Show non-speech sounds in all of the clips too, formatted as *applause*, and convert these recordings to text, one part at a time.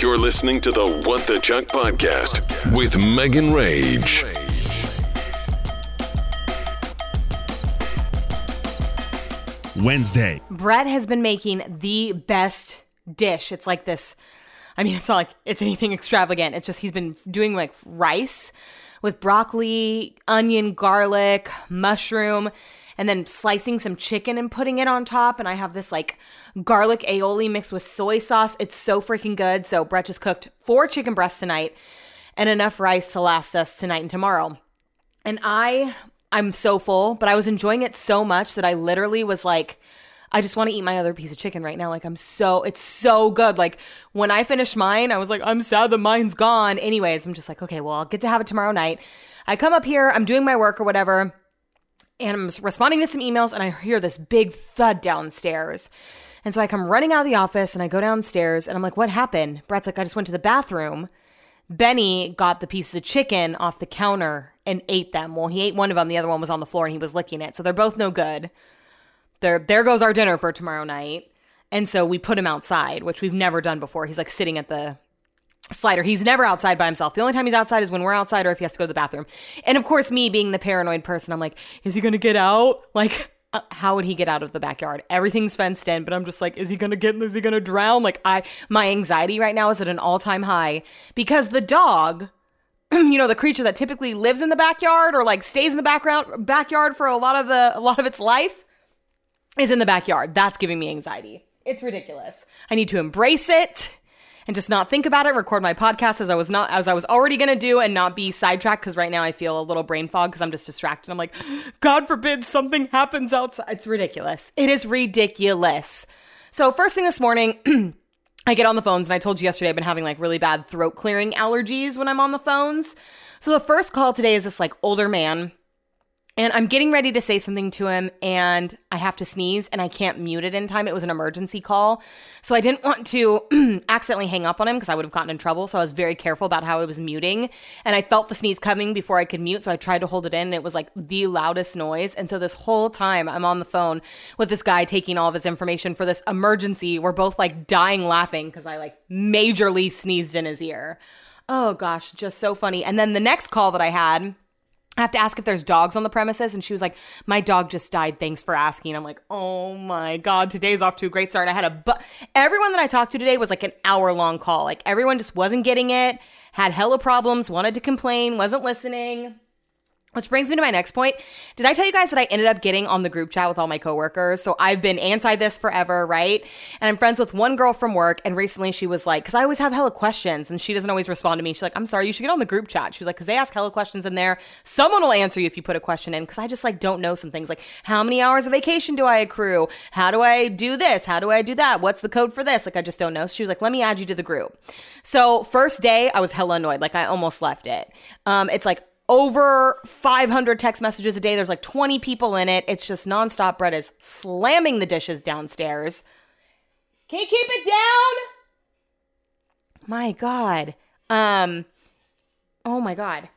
You're listening to the What the Chug podcast with Megan Rage. Wednesday. Brett has been making the best dish. It's like this. I mean, it's not like it's anything extravagant. It's just he's been doing like rice with broccoli, onion, garlic, mushroom, and then slicing some chicken and putting it on top. And I have this like garlic aioli mixed with soy sauce. It's so freaking good. So Brett just cooked four chicken breasts tonight and enough rice to last us tonight and tomorrow. And I I'm so full, but I was enjoying it so much that I literally was like, I just want to eat my other piece of chicken right now. Like I'm so it's so good. Like when I finished mine, I was like, I'm sad that mine's gone. Anyways, I'm just like, okay, well, I'll get to have it tomorrow night. I come up here, I'm doing my work or whatever, and I'm responding to some emails, and I hear this big thud downstairs. And so I come running out of the office and I go downstairs and I'm like, what happened? Brett's like, I just went to the bathroom. Benny got the pieces of chicken off the counter and ate them. Well, he ate one of them, the other one was on the floor and he was licking it. So they're both no good. There there goes our dinner for tomorrow night. And so we put him outside, which we've never done before. He's like sitting at the slider. He's never outside by himself. The only time he's outside is when we're outside or if he has to go to the bathroom. And of course, me being the paranoid person, I'm like, is he going to get out? Like uh, how would he get out of the backyard? Everything's fenced in, but I'm just like, is he gonna get? Is he gonna drown? Like I, my anxiety right now is at an all time high because the dog, *clears throat* you know, the creature that typically lives in the backyard or like stays in the background backyard for a lot of the a lot of its life, is in the backyard. That's giving me anxiety. It's ridiculous. I need to embrace it and just not think about it, record my podcast as I was not as I was already gonna do and not be sidetracked because right now I feel a little brain fog because I'm just distracted. I'm like, *gasps* God forbid something happens outside. It's ridiculous. It is ridiculous. So first thing this morning, *clears throat* I get on the phones and I told you yesterday I've been having like really bad throat clearing allergies when I'm on the phones. So the first call today is this like older man and I'm getting ready to say something to him, and I have to sneeze, and I can't mute it in time. It was an emergency call. So I didn't want to *clears throat* accidentally hang up on him because I would have gotten in trouble. So I was very careful about how I was muting. And I felt the sneeze coming before I could mute. So I tried to hold it in, and it was like the loudest noise. And so this whole time, I'm on the phone with this guy taking all of his information for this emergency. We're both like dying laughing because I like majorly sneezed in his ear. Oh gosh, just so funny. And then the next call that I had, I have to ask if there's dogs on the premises. And she was like, My dog just died. Thanks for asking. I'm like, Oh my God, today's off to a great start. I had a, but everyone that I talked to today was like an hour long call. Like everyone just wasn't getting it, had hella problems, wanted to complain, wasn't listening. Which brings me to my next point. Did I tell you guys that I ended up getting on the group chat with all my coworkers? So I've been anti this forever, right? And I'm friends with one girl from work. And recently she was like, because I always have hella questions and she doesn't always respond to me. She's like, I'm sorry, you should get on the group chat. She was like, because they ask hella questions in there. Someone will answer you if you put a question in. Because I just like don't know some things like how many hours of vacation do I accrue? How do I do this? How do I do that? What's the code for this? Like I just don't know. So she was like, let me add you to the group. So first day I was hella annoyed. Like I almost left it. Um, it's like over 500 text messages a day. There's like 20 people in it. It's just nonstop. Brett is slamming the dishes downstairs. Can you keep it down? My God. Um, oh my God.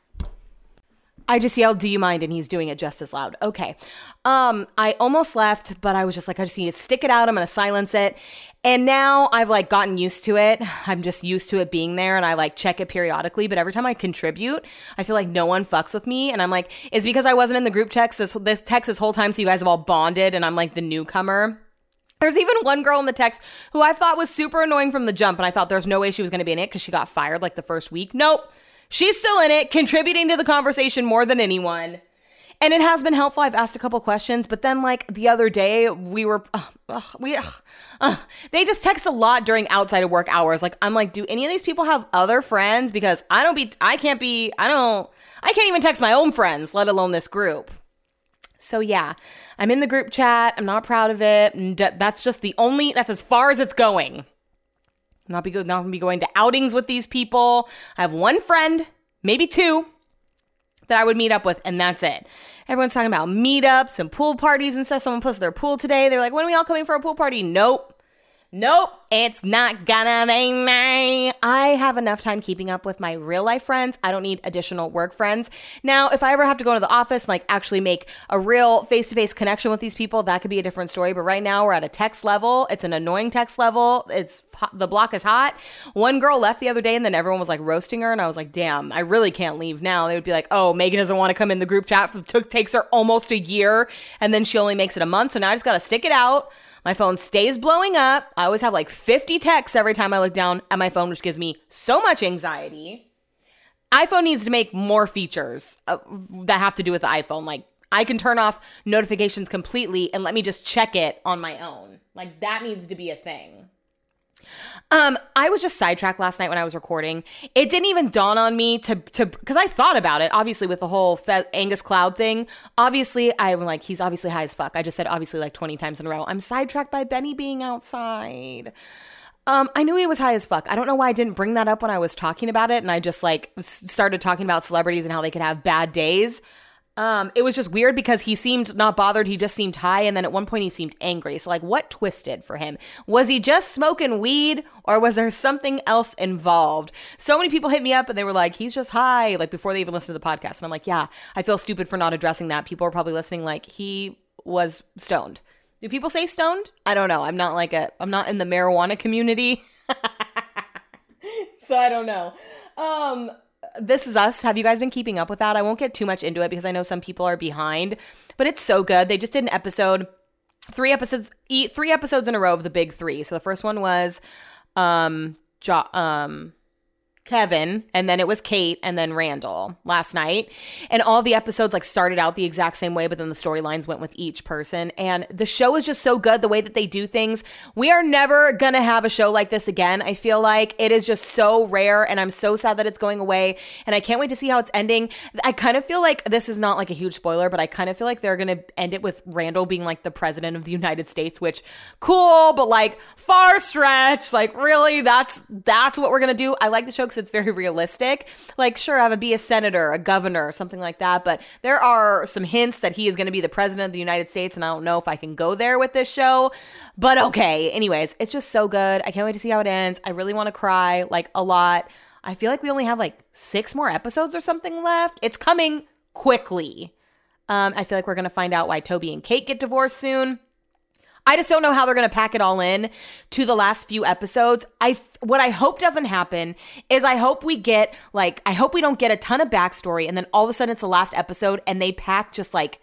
I just yelled, "Do you mind?" and he's doing it just as loud. Okay. Um, I almost left, but I was just like, I just need to stick it out. I'm gonna silence it. And now I've like gotten used to it. I'm just used to it being there and I like check it periodically. But every time I contribute, I feel like no one fucks with me. And I'm like, it's because I wasn't in the group text this this text this whole time, so you guys have all bonded and I'm like the newcomer. There's even one girl in the text who I thought was super annoying from the jump, and I thought there's no way she was gonna be in it because she got fired like the first week. Nope. She's still in it, contributing to the conversation more than anyone. And it has been helpful. I've asked a couple questions, but then like the other day we were uh, we uh, they just text a lot during outside of work hours. Like I'm like, do any of these people have other friends? Because I don't be I can't be I don't I can't even text my own friends, let alone this group. So yeah, I'm in the group chat. I'm not proud of it. That's just the only that's as far as it's going not be good, not gonna be going to outings with these people. I have one friend, maybe two, that I would meet up with, and that's it. Everyone's talking about meetups and pool parties and stuff. Someone posted their pool today. They're like, when are we all coming for a pool party? Nope. Nope, it's not gonna be me. I have enough time keeping up with my real life friends. I don't need additional work friends. Now, if I ever have to go to the office and like actually make a real face to face connection with these people, that could be a different story. But right now, we're at a text level. It's an annoying text level. It's the block is hot. One girl left the other day, and then everyone was like roasting her, and I was like, damn, I really can't leave now. They would be like, oh, Megan doesn't want to come in the group chat. It took takes her almost a year, and then she only makes it a month. So now I just gotta stick it out. My phone stays blowing up. I always have like 50 texts every time I look down at my phone, which gives me so much anxiety. iPhone needs to make more features uh, that have to do with the iPhone. Like, I can turn off notifications completely and let me just check it on my own. Like, that needs to be a thing. Um, I was just sidetracked last night when I was recording. It didn't even dawn on me to to because I thought about it. Obviously, with the whole Fe- Angus Cloud thing. Obviously, I'm like he's obviously high as fuck. I just said obviously like 20 times in a row. I'm sidetracked by Benny being outside. Um, I knew he was high as fuck. I don't know why I didn't bring that up when I was talking about it, and I just like started talking about celebrities and how they could have bad days. Um, it was just weird because he seemed not bothered. He just seemed high, and then at one point he seemed angry. So, like, what twisted for him? Was he just smoking weed, or was there something else involved? So many people hit me up and they were like, "He's just high," like before they even listened to the podcast. And I'm like, "Yeah, I feel stupid for not addressing that." People are probably listening like he was stoned. Do people say stoned? I don't know. I'm not like a. I'm not in the marijuana community, *laughs* so I don't know. Um, this Is Us. Have you guys been keeping up with that? I won't get too much into it because I know some people are behind, but it's so good. They just did an episode, three episodes, three episodes in a row of the big three. So the first one was, um, jo- um, Kevin, and then it was Kate, and then Randall last night. And all the episodes like started out the exact same way, but then the storylines went with each person. And the show is just so good, the way that they do things. We are never gonna have a show like this again. I feel like it is just so rare, and I'm so sad that it's going away. And I can't wait to see how it's ending. I kind of feel like this is not like a huge spoiler, but I kind of feel like they're gonna end it with Randall being like the president of the United States, which cool, but like far stretch. Like really, that's that's what we're gonna do. I like the show it's very realistic. Like, sure, I a be a senator, a governor, something like that. But there are some hints that he is going to be the president of the United States, and I don't know if I can go there with this show. But okay. Anyways, it's just so good. I can't wait to see how it ends. I really want to cry like a lot. I feel like we only have like six more episodes or something left. It's coming quickly. Um, I feel like we're going to find out why Toby and Kate get divorced soon. I just don't know how they're going to pack it all in to the last few episodes. I what I hope doesn't happen is I hope we get like I hope we don't get a ton of backstory and then all of a sudden it's the last episode and they pack just like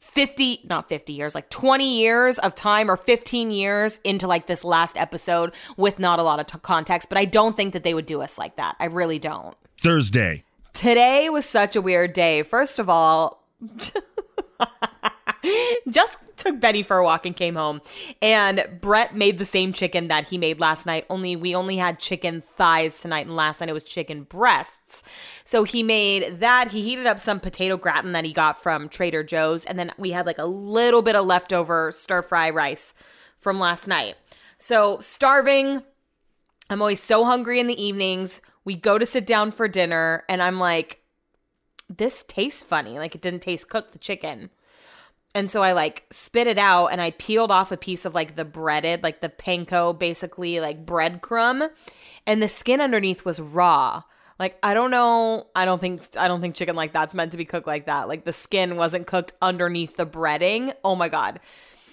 50 not 50 years like 20 years of time or 15 years into like this last episode with not a lot of t- context but i don't think that they would do us like that. I really don't. Thursday. Today was such a weird day. First of all *laughs* *laughs* just took Betty for a walk and came home. And Brett made the same chicken that he made last night, only we only had chicken thighs tonight, and last night it was chicken breasts. So he made that. He heated up some potato gratin that he got from Trader Joe's, and then we had like a little bit of leftover stir fry rice from last night. So starving. I'm always so hungry in the evenings. We go to sit down for dinner, and I'm like, this tastes funny. Like it didn't taste cooked, the chicken. And so I like spit it out and I peeled off a piece of like the breaded, like the panko, basically like breadcrumb. And the skin underneath was raw. Like I don't know, I don't think I don't think chicken like that's meant to be cooked like that. Like the skin wasn't cooked underneath the breading. Oh my god.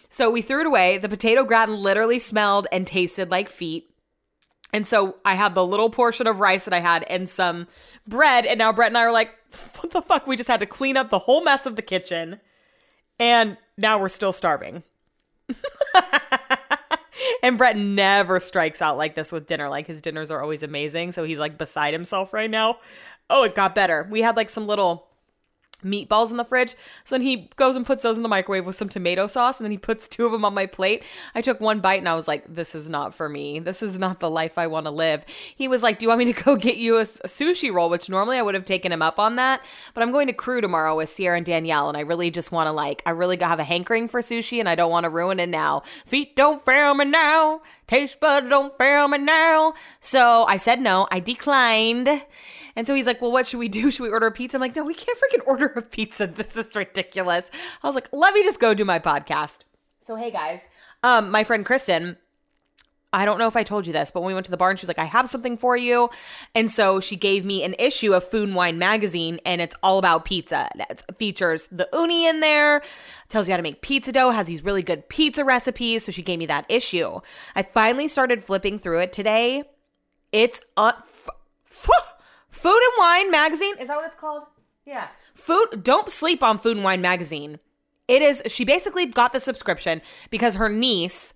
So we threw it away. The potato gratin literally smelled and tasted like feet. And so I had the little portion of rice that I had and some bread. And now Brett and I are like, what the fuck? We just had to clean up the whole mess of the kitchen and now we're still starving. *laughs* and Brett never strikes out like this with dinner. Like his dinners are always amazing. So he's like beside himself right now. Oh, it got better. We had like some little meatballs in the fridge. So then he goes and puts those in the microwave with some tomato sauce and then he puts two of them on my plate. I took one bite and I was like, this is not for me. This is not the life I want to live. He was like, do you want me to go *laughs* get you a, a, sushi roll? Which normally I would have taken him up on that. But I'm going to crew tomorrow with Sierra and Danielle and I really just want to like, I really have a hankering for sushi and I don't want to ruin it now. Feet don't fail me now. Taste buds don't fail me now. So I said no. I declined. And so he's like, well, what should we do? Should we order a pizza? I'm like, no, we can't freaking *laughs* order a pizza. This is ridiculous. I was like, let me just go do my podcast. So, hey guys, um, my friend Kristen, I don't know if I told you this, but when we went to the bar and she was like, I have something for you. And so she gave me an issue of Food and Wine magazine and it's all about pizza. It features the uni in there, tells you how to make pizza dough, has these really good pizza recipes. So she gave me that issue. I finally started flipping through it today. It's uh, f- f- Food and Wine magazine. Is that what it's called? Yeah. Food, don't sleep on Food and Wine magazine. It is, she basically got the subscription because her niece,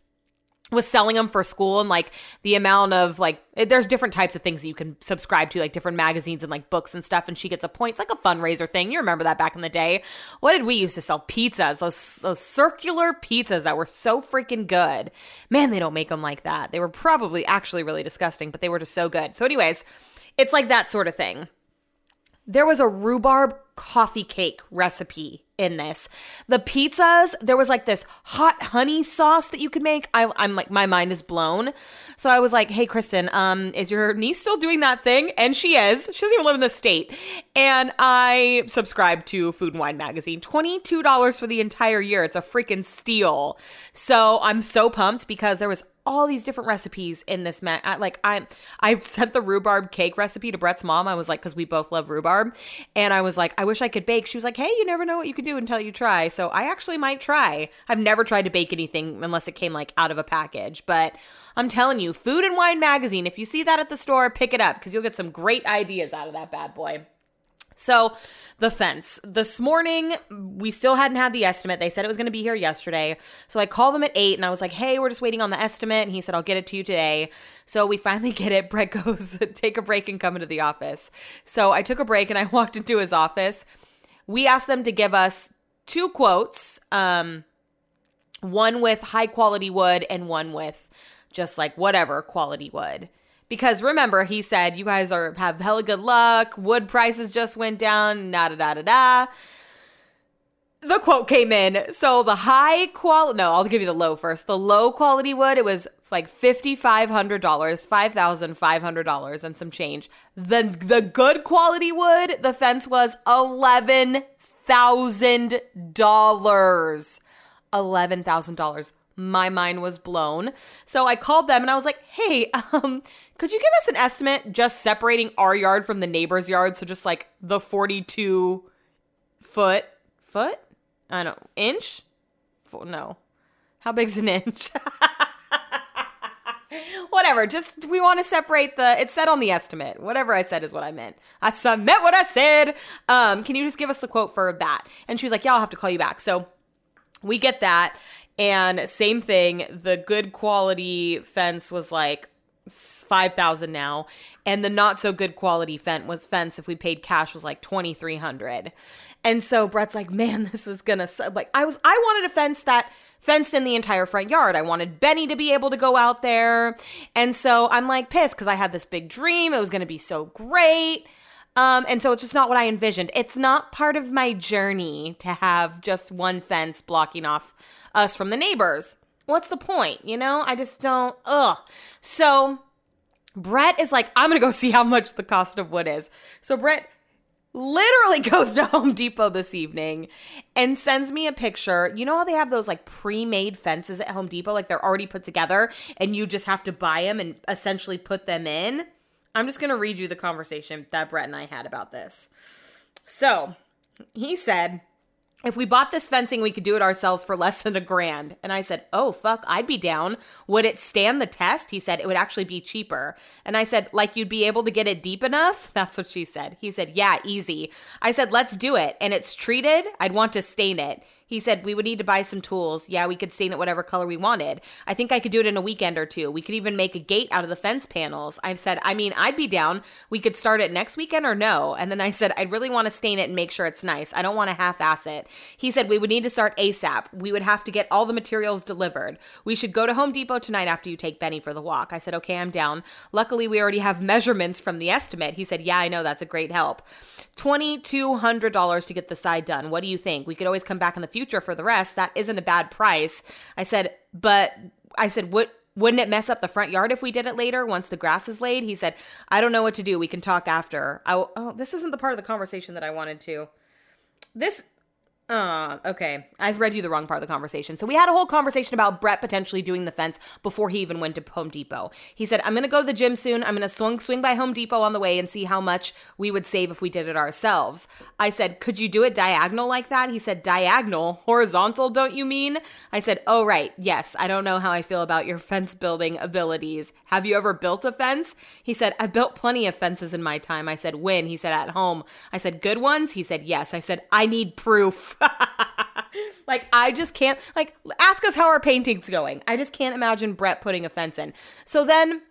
was selling them for school and like the amount of like eh, there's different types of things that you can subscribe to like different magazines and like books and stuff and she gets a point it's like a fundraiser thing you remember that back in the day what did we used to sell pizzas those, those circular pizzas that were so freaking good man they don't make them like that they were probably actually really disgusting but they were just so good so anyways it's like that sort of thing there was a rhubarb coffee cake recipe in this. The pizzas, there was like this hot honey sauce that you could make. I, am like, my mind is blown. So I was like, hey, Kristen, um, is your niece still doing that thing? And she is. She doesn't even live in the state. And I subscribe to Food and Wine magazine. $22 for the entire year. It's a freaking steal. So I'm so pumped because there was all these different recipes in this man. Like I'm, I've sent the rhubarb cake recipe to Brett's mom. I was like, because we both love rhubarb, and I was like, I wish I could bake. She was like, Hey, you never know what you can do until you try. So I actually might try. I've never tried to bake anything unless it came like out of a package, but. I'm telling you, Food and Wine magazine, if you see that at the store, pick it up because you'll get some great ideas out of that bad boy. So, the fence. This morning, we still hadn't had the estimate. They said it was going to be here yesterday. So, I called them at 8 and I was like, hey, we're just waiting on the estimate. And he said, I'll get it to you today. So, we finally *laughs* get it. Brett goes, *laughs* take a break and come into the office. So, I took a break and I *laughs* walked into his office. We asked them to give us two quotes um, one with high quality wood and one with just like whatever quality wood because remember he said you guys are have hella good luck. Wood prices just went down. Da da da da da. The quote came in. So the high quality no i'll give you the low first. The low quality wood it was like $5500 $5500 and some change. The the good quality wood the fence was $11000 $11000 my mind was blown. So I called them and I was like, hey, *laughs* um, could you give us an estimate just separating our yard from the neighbor's yard? So just like the 42 foot, foot? I don't know, inch? No. How big's an inch? *laughs* Whatever, just we want to separate the it said on the estimate. Whatever I said is what I meant. I meant what I said. Um, can you just give us the quote for that? And she was like, Yeah, I'll have to call you back. So we get that and same thing, the good quality fence was like 5000 now. And the not so good quality fence was fence if we paid cash was like 2300 and so brett's like man this is gonna like i was i wanted a fence that fenced in the entire front yard. I wanted benny to be able to go out there. And so i'm like pissed because i had this big dream. It was gonna be so great. Um, and so it's just not what I envisioned. It's not part of my journey to have just one fence blocking off us from the neighbors. What's the point? You know, I just don't, ugh. So Brett is like, I'm gonna go see how much the cost of wood is. So Brett literally *laughs* goes to Home Depot this evening and sends me a picture. You know how they have those like pre-made fences at Home Depot like they're already put together and you just have to buy them and essentially put them in? I'm just to read you the conversation that Brett and I had about this. So, he said, if we bought this fencing, we could do it ourselves for less than a grand. And I said, Oh, fuck, I'd be down. Would it stand the test? He said, It would actually be cheaper. And I said, Like you'd be able to get it deep enough? *laughs* That's what she said. He said, Yeah, easy. I said, Let's do it. And it's treated. I'd want to stain it. He said, We would need to buy some tools. Yeah, we could stain it whatever color we wanted. I think I could do it in a weekend or two. We could even make a gate out of the fence panels. I've said, I mean, I'd be down. We could start it next weekend or no. And then I said, I'd really want to stain it and make sure it's nice. I don't want to half ass it. He said, We would need to start ASAP. We would have to get all the materials delivered. We should go to Home Depot tonight after you take Benny for the walk. I said, Okay, I'm down. Luckily, we already have measurements from the estimate. He said, Yeah, I know. That's a great help. $2,200 to get the side done. What do you think? We could always come back in the future for the rest. That isn't a bad price. I said, but I said, what? Wouldn't it mess up the front yard if we did it later once the grass is laid? He said, I don't know what to do. We can talk after. Oh, this isn't the part of the conversation that I wanted to. This, Uh, okay. I've read you the wrong part of the conversation. So we had a whole conversation about Brett potentially doing the fence before he even went to Home Depot. He said, I'm going to go to the gym soon. I'm going to swing, swing by Home Depot on the way and see how much we would save if we did it ourselves. I said, Could you do it diagonal like that? He said, Diagonal? Horizontal, don't you mean? I said, Oh, right. Yes. I don't know how I feel about your fence building abilities. Have you ever built a fence? He said, I've built plenty of fences in my time. I said, When? He said, At home. I said, Good ones? He said, Yes. I said, I need proof. *laughs* like I just can't like ask us how our painting's going. I just can't imagine Brett putting a fence in. So then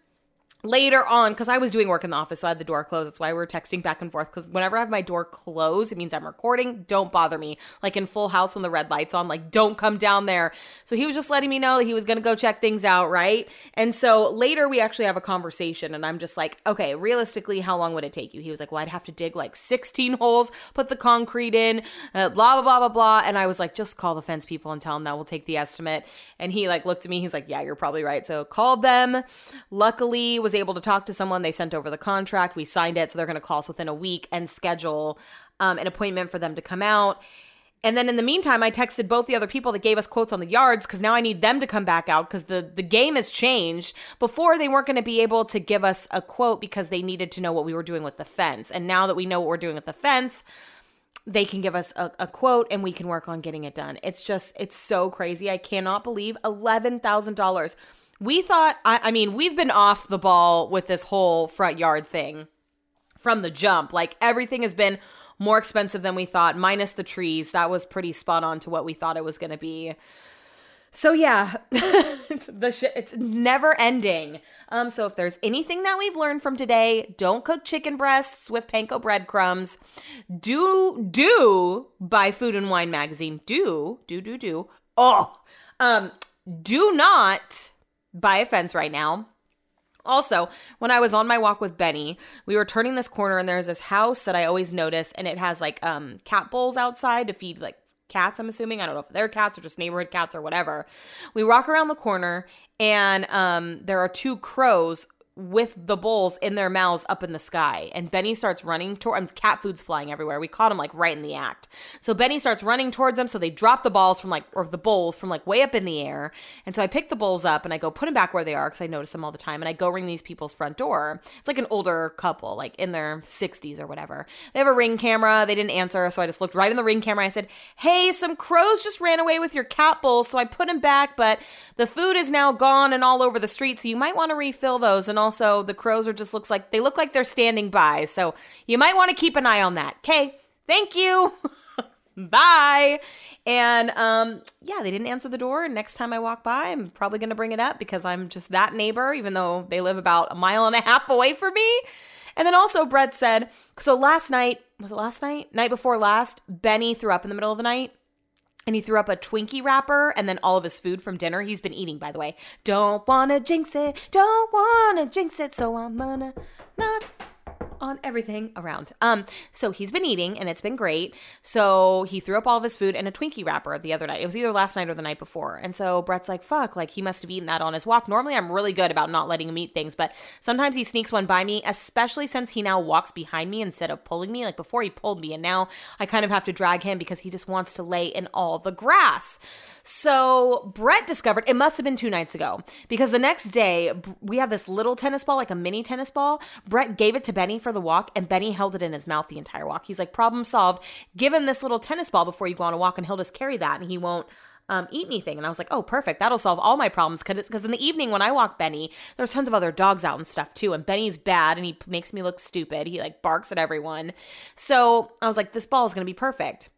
later on because i was doing work in the office so i had the door closed. That's why we are texting back and forth because whenever i have my door closed it means i'm recording. Don't bother me. Like in full house when the red light's on like don't come down there. So he was just letting me know that he was to go check things out right? And so later we actually have a conversation and i'm just like okay realistically how long would it take you? He was like well i'd have to dig like 16 holes put the concrete in uh, blah blah blah blah blah. And i was like just call the fence people and tell them that we'll take the estimate. And he like looked at me. He's like yeah you're probably right. So called them. Luckily was able to talk to someone. They sent over the contract. We signed it. So they're going to call us within a week and schedule um, an appointment for them to come out. And then in the meantime, I texted both the other people that gave us quotes on the yards because now I need them to come back out because the, the game has changed. Before, they weren't going to be able to give us a quote because they needed to know what we were doing with the fence. And now that we know what we're doing with the fence, they can give us a, a, quote and we can work on getting it done. It's just, it's so crazy. I cannot believe $11,000 we thought, I, I mean, we've been off the ball with this whole front yard thing from the jump. Like everything has been more expensive than we thought, minus the trees. That was pretty spot on to what we thought it was going to be. So yeah, *laughs* the shit it's never ending. Um so if there's anything that we've learned from today, don't cook chicken breasts with panko breadcrumbs. Do do buy Food and Wine magazine. Do do do do. Oh. Um do not by a fence right now. Also, when I was on my walk with Benny, we were turning this corner and there's this house that I always notice and it has like um cat bowls outside to feed like cats, I'm assuming. I don't know if they're cats or just neighborhood cats or whatever. We walk around the corner and um there are two crows with the bowls in their mouths up in the sky. And Benny starts running toward and um, cat food's flying everywhere. We caught him like right in the act. So Benny starts running towards them. So they drop the balls from like or the bowls from like way up in the air. And so I pick the bowls up and I go put them back where they are because I notice them all the time. And I go ring these people's front door. It's like an older couple, like in their 60s or whatever. They have a ring camera. They didn't answer. So I just looked right in the ring camera. I said, Hey, some crows just ran away with your cat bowls. So I put them back, but the food is now gone and all over the street. So you might want to refill those. And also the crows are just looks like they look like they're standing by. So you might want to keep an eye on that. Okay. Thank you. *laughs* Bye. And um yeah, they didn't answer the door. Next time I walk by, I'm probably gonna bring it up because I'm just that neighbor, even though they live about a mile and a half away from me. And then also Brett said, so last night, was it last night? Night before last, Benny threw up in the middle of the night and he threw up a Twinkie wrapper and then all of his food from dinner. He's been eating, by the way. Don't wanna jinx it, don't wanna jinx it, so I'm gonna not on everything around. Um, so he's been eating and it's been great. So he threw up all of his food in a Twinkie wrapper the other night. It was either last night or the night before. And so Brett's like, fuck, like he must have eaten that on his walk. Normally I'm really good about not letting him eat things, but sometimes he sneaks one by me, especially since he now walks behind me instead of pulling me. Like before he pulled me and now I kind of have to drag him because he just wants to lay in all the grass. So Brett discovered it must have been two nights ago because the next day we have this little tennis ball, like a mini tennis ball. Brett gave it to Benny for the walk, and Benny held it in his mouth the entire walk. He's like, problem solved. Give him this little tennis ball before you go on a walk, and he'll just carry that, and he won't. Um, eat anything. And I was like, oh, perfect. That'll solve all my problems. Because it's, cuz in the evening when I walk Benny, there's tons of other dogs out and stuff too. And Benny's bad and he makes me look stupid. He like barks at everyone. So I was like, this ball is going to be perfect.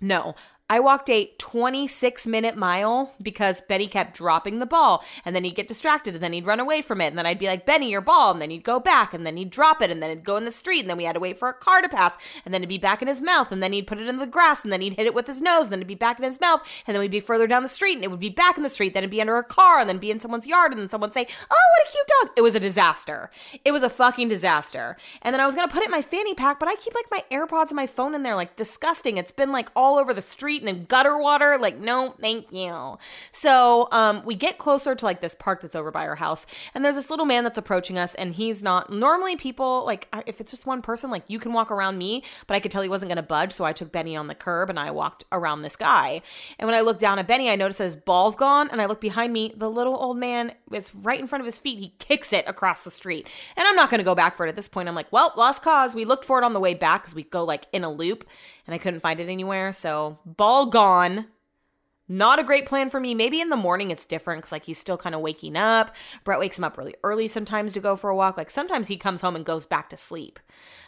No, I walked a 26 minute mile because Benny kept dropping the ball and then he'd get distracted and then he'd run away from it. And then I'd be like, Benny, your ball. And then he'd go back and then he'd drop it and then it'd go in the street. And then we had to wait for a car to pass and then it'd be back in his mouth. And then he'd put it in the grass and then he'd hit it with his nose. And then it'd be back in his mouth. And then we'd be further down the street and it would be back in the street. Then it'd be under a car and then be in someone's yard. And then someone say, Oh, what a cute dog. It was a disaster. It was a fucking disaster. And then I was going to put it in my fanny pack, but I keep like my AirPods and my phone in there, like disgusting. It's been like all over the street street and in gutter water. Like, no, thank you. So um, we get closer to like this park that's over by our house, and there's this little man that's approaching us, and he's not normally people like if it's just one person, like you can walk around me, but I could tell he wasn't gonna budge, so I took Benny on the curb and I walked around this guy. And when I look down at Benny, I notice that his ball's gone, and I look behind me, the little old man is right in front of his feet. He kicks it across the street, and I'm not gonna go back for it at this point. I'm like, well, lost cause. We looked for it on the way back because we go like in a loop, and I couldn't find it anywhere. So ball gone. Not a great plan for me. Maybe in the morning it's different because like he's still kind of waking up. Brett wakes him up really early sometimes to go for a walk. Like sometimes he comes home and goes back to sleep.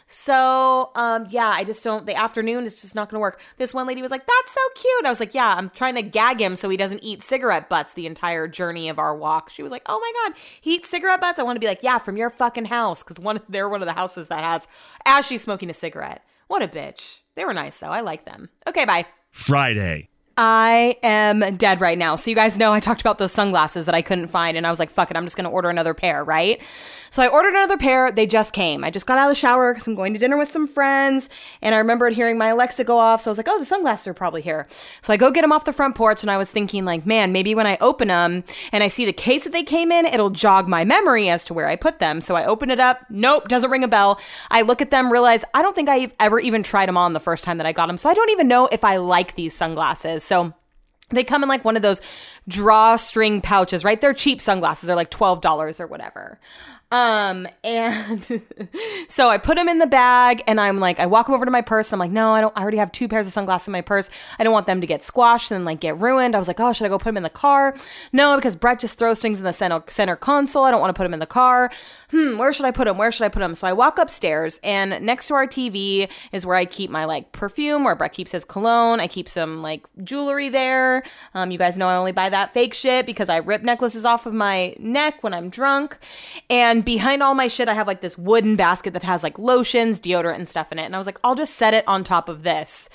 So um yeah, I just don't. The afternoon is just not gonna work. This one lady was like, "That's so cute." I was like, "Yeah, I'm trying to gag him so he doesn't eat cigarette butts the entire journey of our walk." She was like, "Oh my god, he eats cigarette butts." I want to be like, "Yeah, from your fucking house," because one they're one of the houses that has as she's smoking a cigarette. What a bitch. They were nice though. I like them. Okay, bye. Friday. I am dead right now. So you guys know I talked about those sunglasses that I couldn't find and I was like, fuck it, I'm just to order another pair, right? So I ordered another pair. They just came. I just got out of the shower cuz I'm going to dinner with some friends and I remembered hearing my Alexa go off. So I was like, "Oh, the sunglasses are probably here." So I go get them off the front porch and I was thinking like, "Man, maybe when I open them and I see the case that they came in, it'll jog my memory as to where I put them." So I open it up. Nope, doesn't ring a bell. I look at them, realize I don't think I've ever even tried them on the first time that I got them. So I don't even know if I like these sunglasses. So they come in like one of those drawstring pouches, right? They're cheap sunglasses. They're like $12 or whatever. Um, and *laughs* so I put them in the bag and I'm like, I walk over to my purse and I'm like, no, I don't, I already have two pairs of sunglasses in my purse. I don't want them to get squashed and like get ruined. I was like, oh, should I go put them in the car? No, because Brett just throws things in the center, center console. I don't want to put them in the car. Hmm, where should I put them? Where should I put them? So I walk upstairs and next to our TV is where I keep my like perfume, where Brett keeps his cologne. I keep some like jewelry there. Um, you guys know I only buy that fake shit because I rip necklaces off of my neck when I'm drunk. And behind all my shit, I have like this wooden basket that has like lotions, deodorant, and stuff in it. And I was like, I'll just set it on top of this.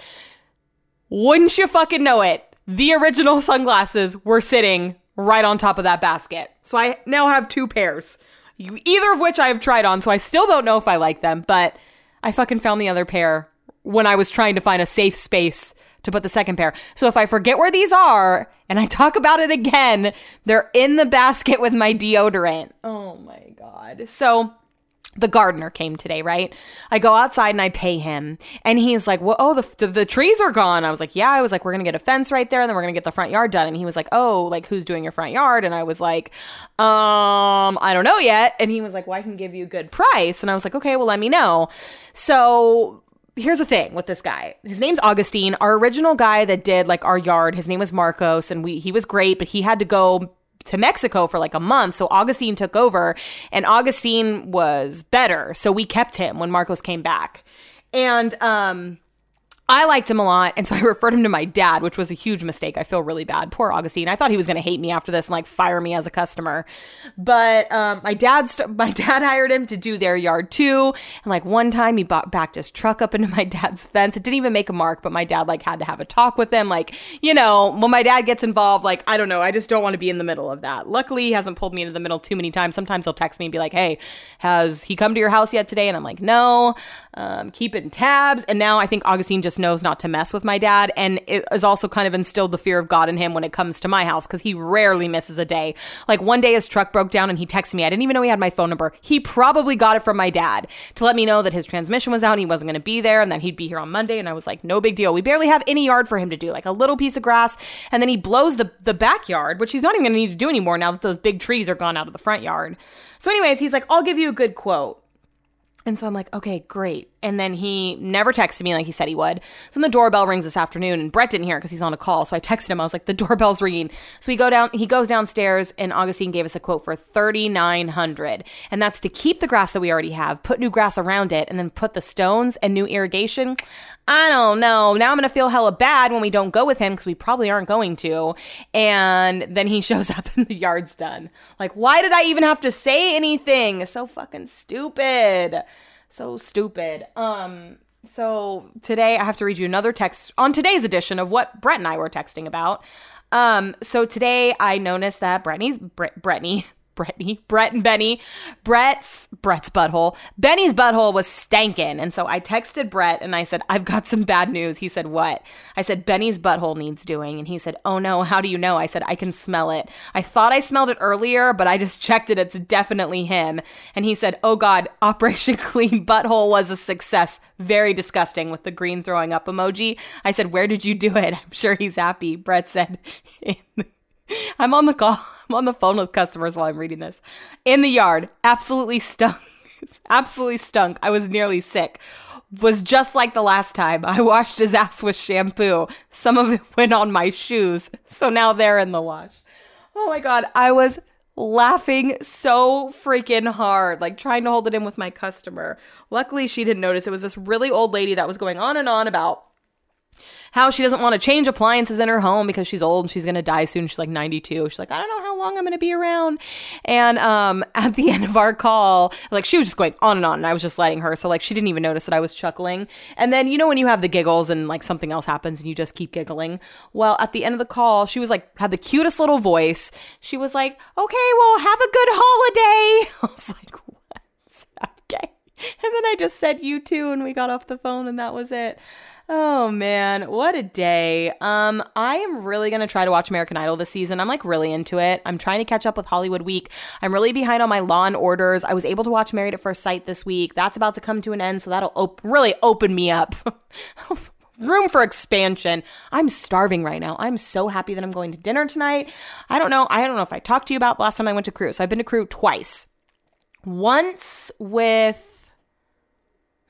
Wouldn't you fucking know it? The original sunglasses were sitting right on top of that basket. So I now have two pairs, either of which I have tried on. So I still don't know if I like them, but I fucking found the other pair when I was trying to find a safe space to put the second pair. So if I forget where these are and I talk about it again, they're in the basket with my deodorant. Oh my God. So the gardener came today, right? I go outside and I pay him, and he's like, "Well, oh, the the trees are gone." I was like, "Yeah." I was like, "We're gonna get a fence right there, and then we're gonna get the front yard done." And he was like, "Oh, like who's doing your front yard?" And I was like, "Um, I don't know yet." And he was like, "Well, I can give you a good price." And I was like, "Okay, well, let me know." So here's the thing with this guy. His name's Augustine. Our original guy that did like our yard, his name was Marcos, and we he was great, but he had to go to Mexico for like a month. So Augustine took over, and Augustine was better. So we kept him when Marcos came back. And um I liked him a lot, and so I *laughs* referred him to my dad, which was a huge mistake. I feel really bad. Poor Augustine. I thought he was going to hate me after this and like fire me as a customer. But um, my dad, st- *laughs* my dad hired him to do their yard too. And like one time, he bought backed his truck up into *laughs* my dad's fence. It didn't even make a mark, but my dad like had to have a talk with him. Like you know, when my dad gets involved, like I don't know, I just don't want to be in the middle of that. Luckily, he hasn't pulled me into the middle too many times. Sometimes he'll text me and be like, "Hey, has he come to your house yet today?" And I'm like, "No." Um, keeping tabs, and now I think Augustine just knows not to mess with my dad and it has also kind of instilled the fear of God in him when it comes to my house because he rarely misses a day. Like one day his truck broke down and he texted me. I didn't even know he had my phone number. He probably got it from my dad to let me know that his transmission was out and he wasn't going to be there and that he'd be here on Monday. And I was like, no big deal. We barely have any yard for him to do, like a little piece of grass. And then he blows the, the backyard, which he's not even going to need to do anymore now that those big trees are gone out of the front yard. So, anyways, he's like, I'll give you a good quote. And so I'm like, okay, great. And then he never texted me like he said he would. So then the doorbell rings this afternoon and Brett didn't hear because he's on a call. So I texted him. I was like, the doorbell's ringing. So we go down, he goes downstairs and Augustine gave us a quote for 3900 And that's to keep the grass that we already have, put new grass around it, and then put the stones and new irrigation. I don't know. Now I'm going to feel hella bad when we don't go with him because we probably aren't going to. And then he *laughs* shows up and the yard's done. Like, why did I even have to say anything? So fucking stupid. So stupid. Um, so today I have to read you another text on today's edition of what Brett and I were texting about. Um, so today I noticed that Brittany's Bre- Brittany Brittany, Brett and Benny. Brett's Brett's butthole. Benny's butthole was stankin'. And so I texted Brett and I said, I've got some bad news. He said, What? I said, Benny's butthole needs doing. And he said, Oh no, how do you know? I said, I can smell it. I thought I smelled it earlier, but I just *laughs* checked it. It's definitely him. And he said, Oh God, *laughs* Operation Clean Butthole was a success. Very disgusting with the green throwing up emoji. I said, Where did you do it? *laughs* I'm sure he's happy. Brett said, I'm on the call. I'm on the phone with customers while I'm reading this. In the yard, absolutely stunk. *laughs* absolutely stunk. I was nearly sick. Was just like the last time. I washed his ass with shampoo. Some of it went on my shoes, so now they're in the wash. Oh my god, I was laughing so freaking hard, like trying to hold it in with my customer. Luckily, she didn't notice. It was this really old lady that was going on and on about how she doesn't want to change appliances in her home because she's old and she's going to die soon. She's like 92. She's like, I don't know how long I'm going to be around. And um, *laughs* at the end of our call, like she was just going on and on, and I was just letting her. So like she didn't even notice that I was chuckling. And then you know when you have the giggles and like something else happens and you just keep giggling. Well, at the end of the call, she was like had the cutest little voice. She was like, "Okay, well, have a good holiday." *laughs* I was like, "What?" *laughs* Okay. And then I just said you too, and we got off the phone, and that was it. Oh man, what a day. Um I am really going to try to watch American Idol this season. I'm like really into it. I'm trying to catch up with Hollywood Week. I'm really behind on my Law and Orders. I was able to watch Married at First Sight this week. That's about to come to an end, so that'll op- really open me up. *laughs* room for expansion. I'm starving right now. I'm so happy that I'm going to dinner tonight. I don't know. I don't know if I talked to you about last time I went to Crew. So I've been to Crew twice. Once with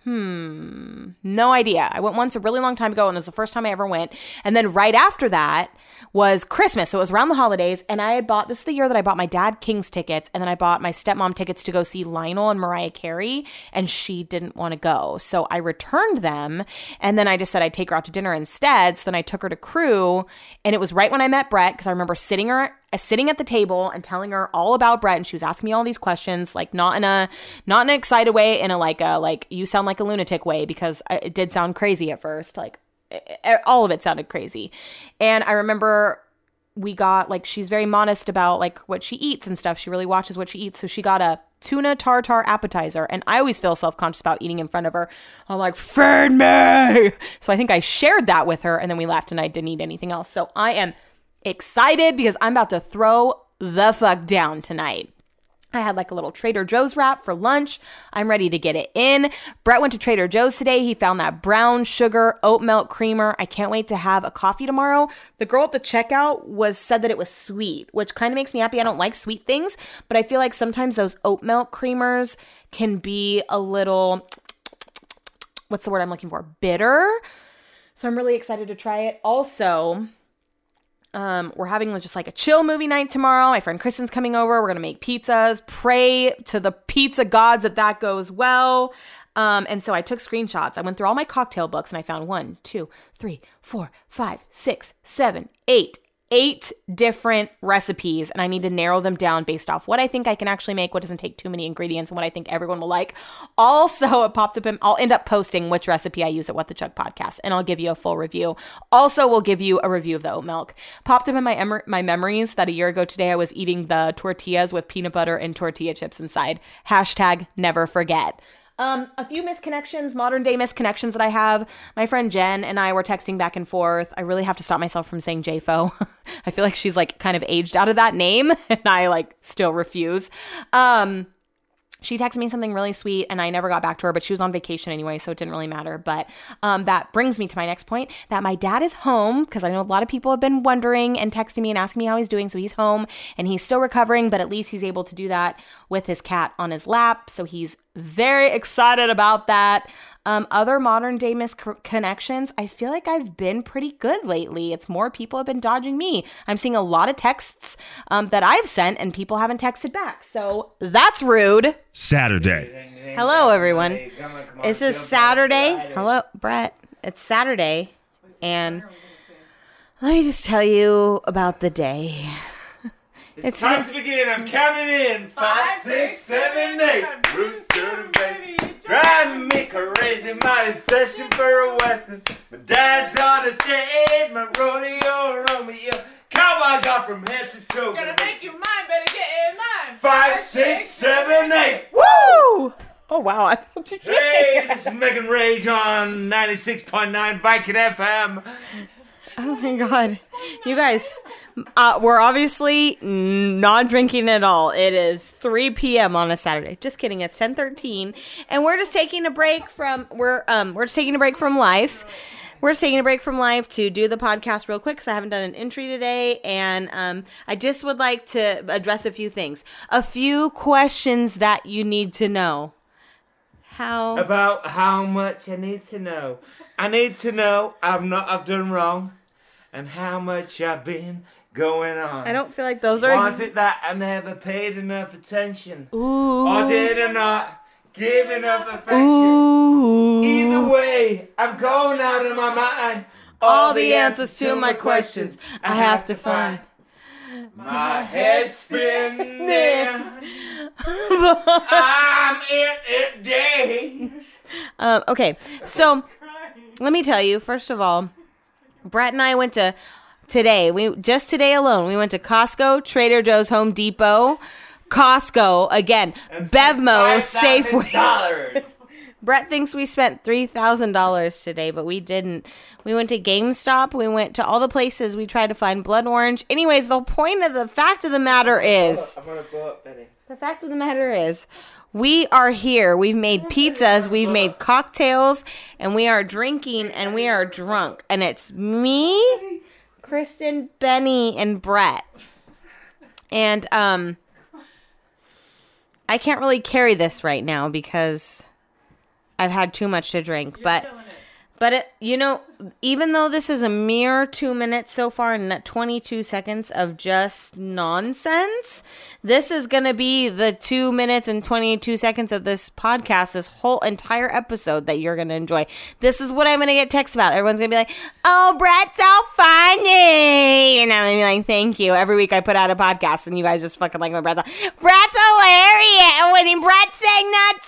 Hmm. No idea. I went once a really long time ago and it was the first time I ever went. And then right after that was Christmas. So it was around the holidays. And I had bought this is the year that I bought my dad King's tickets. And then I bought my stepmom tickets to go see Lionel and Mariah Carey. And she didn't want to go. So I returned them. And then I just said I'd take her out to dinner instead. So then I took her to crew. And it was right when I met Brett because I remember sitting her Uh, sitting at the table and telling her all about Brett and she was asking me all these questions like not in a not in an excited way in a like a like you sound like a lunatic way because it did sound crazy at first like all of it sounded crazy. And I remember we got like she's very modest about like what she eats and stuff. She really watches what she eats. So she got a tuna tartar appetizer and I always feel self-conscious about eating in front of her. I'm like feed me! So I think I shared that with her and then we left and I didn't eat anything else. So I am excited because I'm about to throw the fuck down tonight. I had like a little Trader Joe's wrap for lunch. I'm ready to get it in. Brett went to Trader Joe's today. He found that brown sugar oat milk creamer. I can't wait to have a coffee tomorrow. The girl at the checkout was said that it was sweet, which kind of makes me happy. I don't like sweet things, but I feel like sometimes those oat milk creamers can be a little what's the word I'm looking for? Bitter. So I'm really excited to try it. Also, um, we're having just like a chill movie night tomorrow. My friend Kristen's coming over. We're gonna make pizzas. Pray to the pizza gods that that goes well. Um, and so I took screenshots. I went through all my cocktail books and I found one, two, three, four, five, six, seven, eight, eight different recipes and I need to narrow them down based off what I think I can actually make, what doesn't take too many ingredients, and what I think everyone will like. Also, it popped up and I'll end up posting which recipe I use at What the Chug podcast and I'll give you a full review. Also, we'll give you a review of the oat milk. Popped up in my em- my memories that a year ago today I was eating the tortillas with peanut butter and tortilla chips inside. Hashtag never forget. Um, a few misconnections, modern day misconnections that I have. My friend Jen and I were texting back and forth. I really have to stop myself from saying JFO. *laughs* I feel like she's like kind of aged out of that name, *laughs* and I like still refuse. Um, she texted me something really sweet and I never got back to her, but she was on vacation anyway, so it didn't really matter. But um, that brings me to my next point that my dad is home because I know a lot of people have been wondering and texting me and asking me how he's doing. So he's home and he's still recovering, but at least he's able to do that with his cat on his lap. So he's very excited about that. Um, other modern day misconnections, I feel like I've been pretty good lately. It's more people have been dodging me. I'm seeing a lot of texts um, that I've sent and people haven't texted back. So that's rude. Saturday. Hello, everyone. This is Saturday. Hello, Brett. It's Saturday. And let me just tell you about the day. It's time to begin. I'm counting in five, six, seven, eight. Roots to baby, driving me crazy. My session for a western. My dad's on a date. My rodeo Romeo. Cowboy got from head to toe. Gonna make you mine, better get in line. five, six, seven, eight. Woo! Oh wow! I thought you Hey, this is Megan Rage on 96.9 Viking FM. Oh my god. You guys, uh, we're obviously not drinking at all. It is 3 p.m. on a Saturday. Just kidding. It's 10:13, and we're just taking a break from we're um we're just taking a break from life. We're just taking a break from life to do the podcast real quick because I haven't done an entry today, and um, I just would like to address a few things, a few questions that you need to know. How About how much I need to know. I need to know I've not I've done wrong, and how much I've been going on. I don't feel like those are. Was ex- it that I never paid enough attention, Ooh. or did I not give enough affection? Ooh. Either way, I'm going out of my mind. all the answers to my questions I have to find. My head's spinning. *laughs* I'm in it day. Um, okay, so let me tell you. First of all, Brett and I went to today. We just today alone. We went to Costco, Trader Joe's, Home Depot, Costco again, Bevmo, Safeway. *laughs* Brett thinks we spent three thousand dollars today, but we didn't. We went to GameStop. We went to all the places. We tried to find Blood Orange. Anyways, the point of the fact of the matter is. I'm gonna go up, Benny. The fact of the matter is, we are here. We've made pizzas, we've made cocktails, and we are drinking and we are drunk. And it's me, Kristen, Benny, and Brett. And um I can't really carry this right now because I've had too much to drink, but but it, you know, even though this is a mere two minutes so far and that 22 seconds of just nonsense, this is going to be the two minutes and 22 seconds of this podcast, this whole entire episode that you're going to enjoy. This is what I'm going to get texts about. Everyone's going to be like, oh, Brett's so funny. And I'm going to be like, thank you. Every week I put out a podcast and you guys just fucking like my breath. Brett's hilarious. And when Brett sang that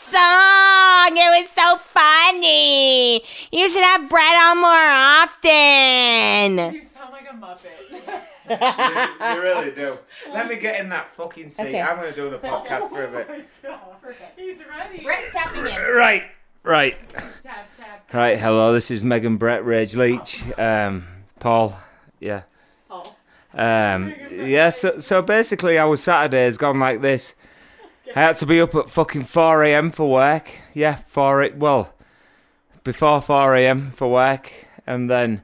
song, it was so funny. You should have Brett on more often. You sound like a muppet. You, *laughs* you really do. Let me get in that fucking seat. Okay. I'm gonna do the podcast for a bit. *laughs* He's ready. Brett's tapping in. Right, right, Tap, tap. right. Hello, this is Megan Brett Rage Leach. Um, Paul. Yeah. Um, yeah, so, so basically our Saturday's gone like this. I had to be up at fucking 4am for work. Yeah, 4 it well, before 4am for work. And then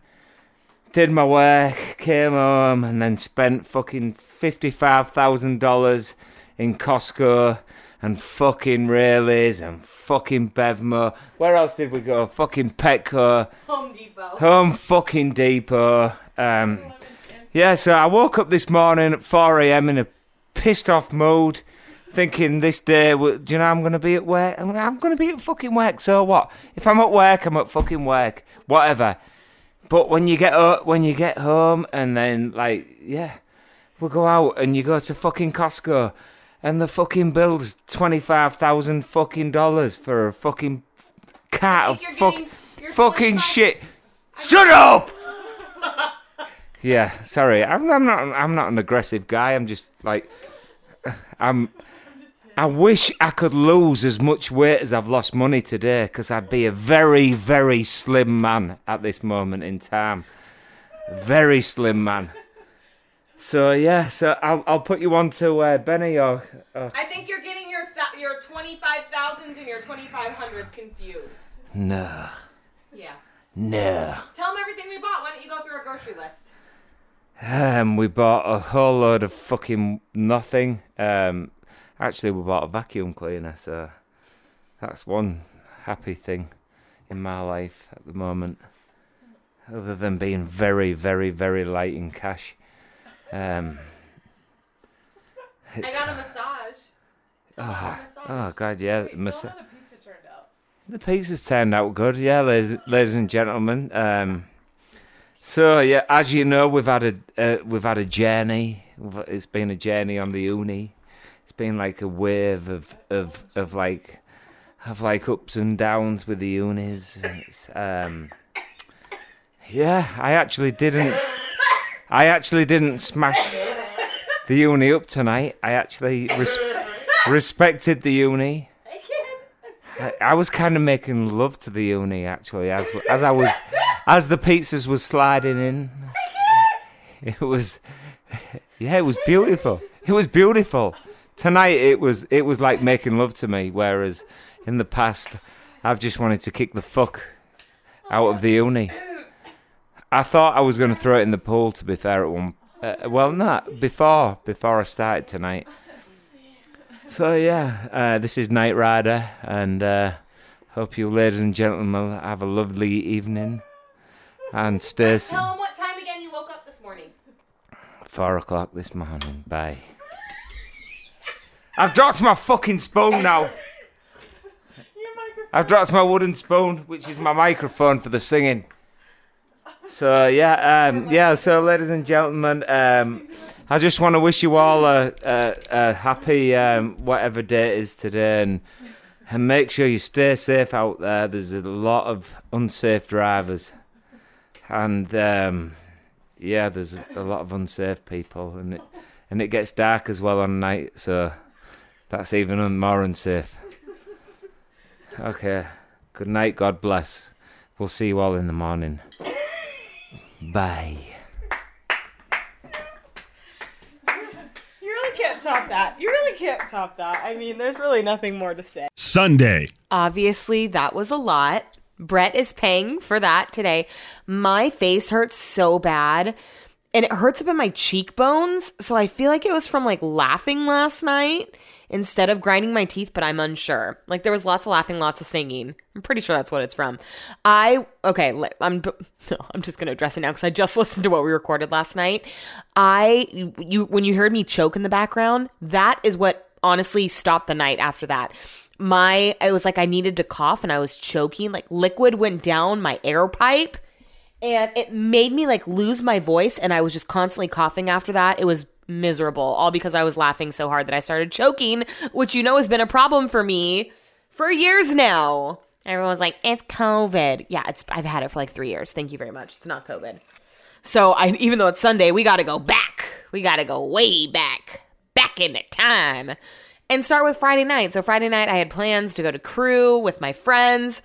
did my work, came home, and then spent fucking $55,000 in Costco and fucking Raley's and fucking Bevmo. Where else did we go? Fucking Petco. Home Depot. Home fucking Depot. Um, yeah, so I woke up this morning at 4 a.m. in a pissed off mood, thinking this day, w- do you know, I'm going to be at work. I'm, I'm going to be at fucking work, so what? If I'm at work, I'm at fucking work. Whatever. But when you get ho- when you get home and then, like, yeah, we'll go out and you go to fucking Costco and the fucking bill's 25,000 fucking dollars for a fucking cart of fuck, fucking 25 shit. Shut up! *laughs* Yeah, sorry. I'm, I'm not. I'm not an aggressive guy. I'm just like, I'm. I wish I could lose as much weight as I've lost money today, because I'd be a very, very slim man at this moment in time. Very slim man. So yeah, so I'll I'll put you on to uh, Benny or, or I think you're getting your th- your 25,000s and your 2500s confused. no, Yeah. no. Tell them everything we bought. Why don't you go through our grocery list? Um, we bought a whole load of fucking nothing. Um, actually, we bought a vacuum cleaner, so that's one happy thing in my life at the moment. Other than being very, very, very light in cash. Um, I got a massage. oh, oh god, yeah. Wait, mas- the pizza turned out. The pizza's turned out good, yeah, ladies, ladies and gentlemen. Um, so yeah, as you know, we've had a uh, we've had a journey. It's been a journey on the Ooni. It's been like a wave of of of like of like ups and downs with the Oonis. Um, yeah, I actually didn't. I actually didn't smash the Ooni up tonight. I actually res- respected the Ooni. I, I was kind of making love to the Ooni actually as as I was as the pizzas was sliding in. It was yeah, it was beautiful. It was beautiful. Tonight it was it was like making love to me whereas in the past I've just wanted to kick the fuck out of the Ooni. I thought I was going to throw it in the pool to be fair at one uh, well not before before I started tonight. So yeah, uh, this is Night Rider, and uh, hope you, ladies and gentlemen, have a lovely evening. And stay s- Tell him what time again you woke up this morning. four o'clock this morning. Bye. I've dropped my fucking spoon now. *laughs* Your microphone. I've dropped my wooden spoon, which is my microphone for the singing. So yeah, um, yeah. So ladies and gentlemen, um, I just want to wish you all a, a, a happy um, whatever day it is today, and and make sure you stay safe out there. There's a lot of unsafe drivers, and um, yeah, there's a lot of unsafe people, and it and it gets dark as well on night, so that's even more unsafe. Okay. Good night. God bless. We'll see you all in the morning. Bye. You really can't top that. You really can't top that. I mean, there's really nothing more to say. Sunday. Obviously, that was a lot. Brett is paying for that today. My face hurts so bad and it hurts up in my cheekbones. So I feel like it was from like laughing last night instead of grinding my teeth, but I'm unsure. Like there was lots of laughing, lots of singing. I'm pretty sure that's what it's from. I, okay, I'm, *laughs* I'm just going to address it now because I just *laughs* listened to what we recorded last night. I, you, when you heard me choke in the background, that is what honestly stopped the night after that my I was like I needed to cough and I was choking. Like liquid went down my air pipe and it made me like lose my voice and I was just constantly coughing after that. It was miserable all because I was laughing so hard that I started choking, which you know has been a problem for me for years now. Everyone's like, "It's COVID." Yeah, it's I've had it for like 3 years. Thank you very much. It's not COVID. So I even though it's Sunday, we got to go back. We got to go way back. Back into time and start with Friday night. So Friday night I had plans to go to Kru with my friends.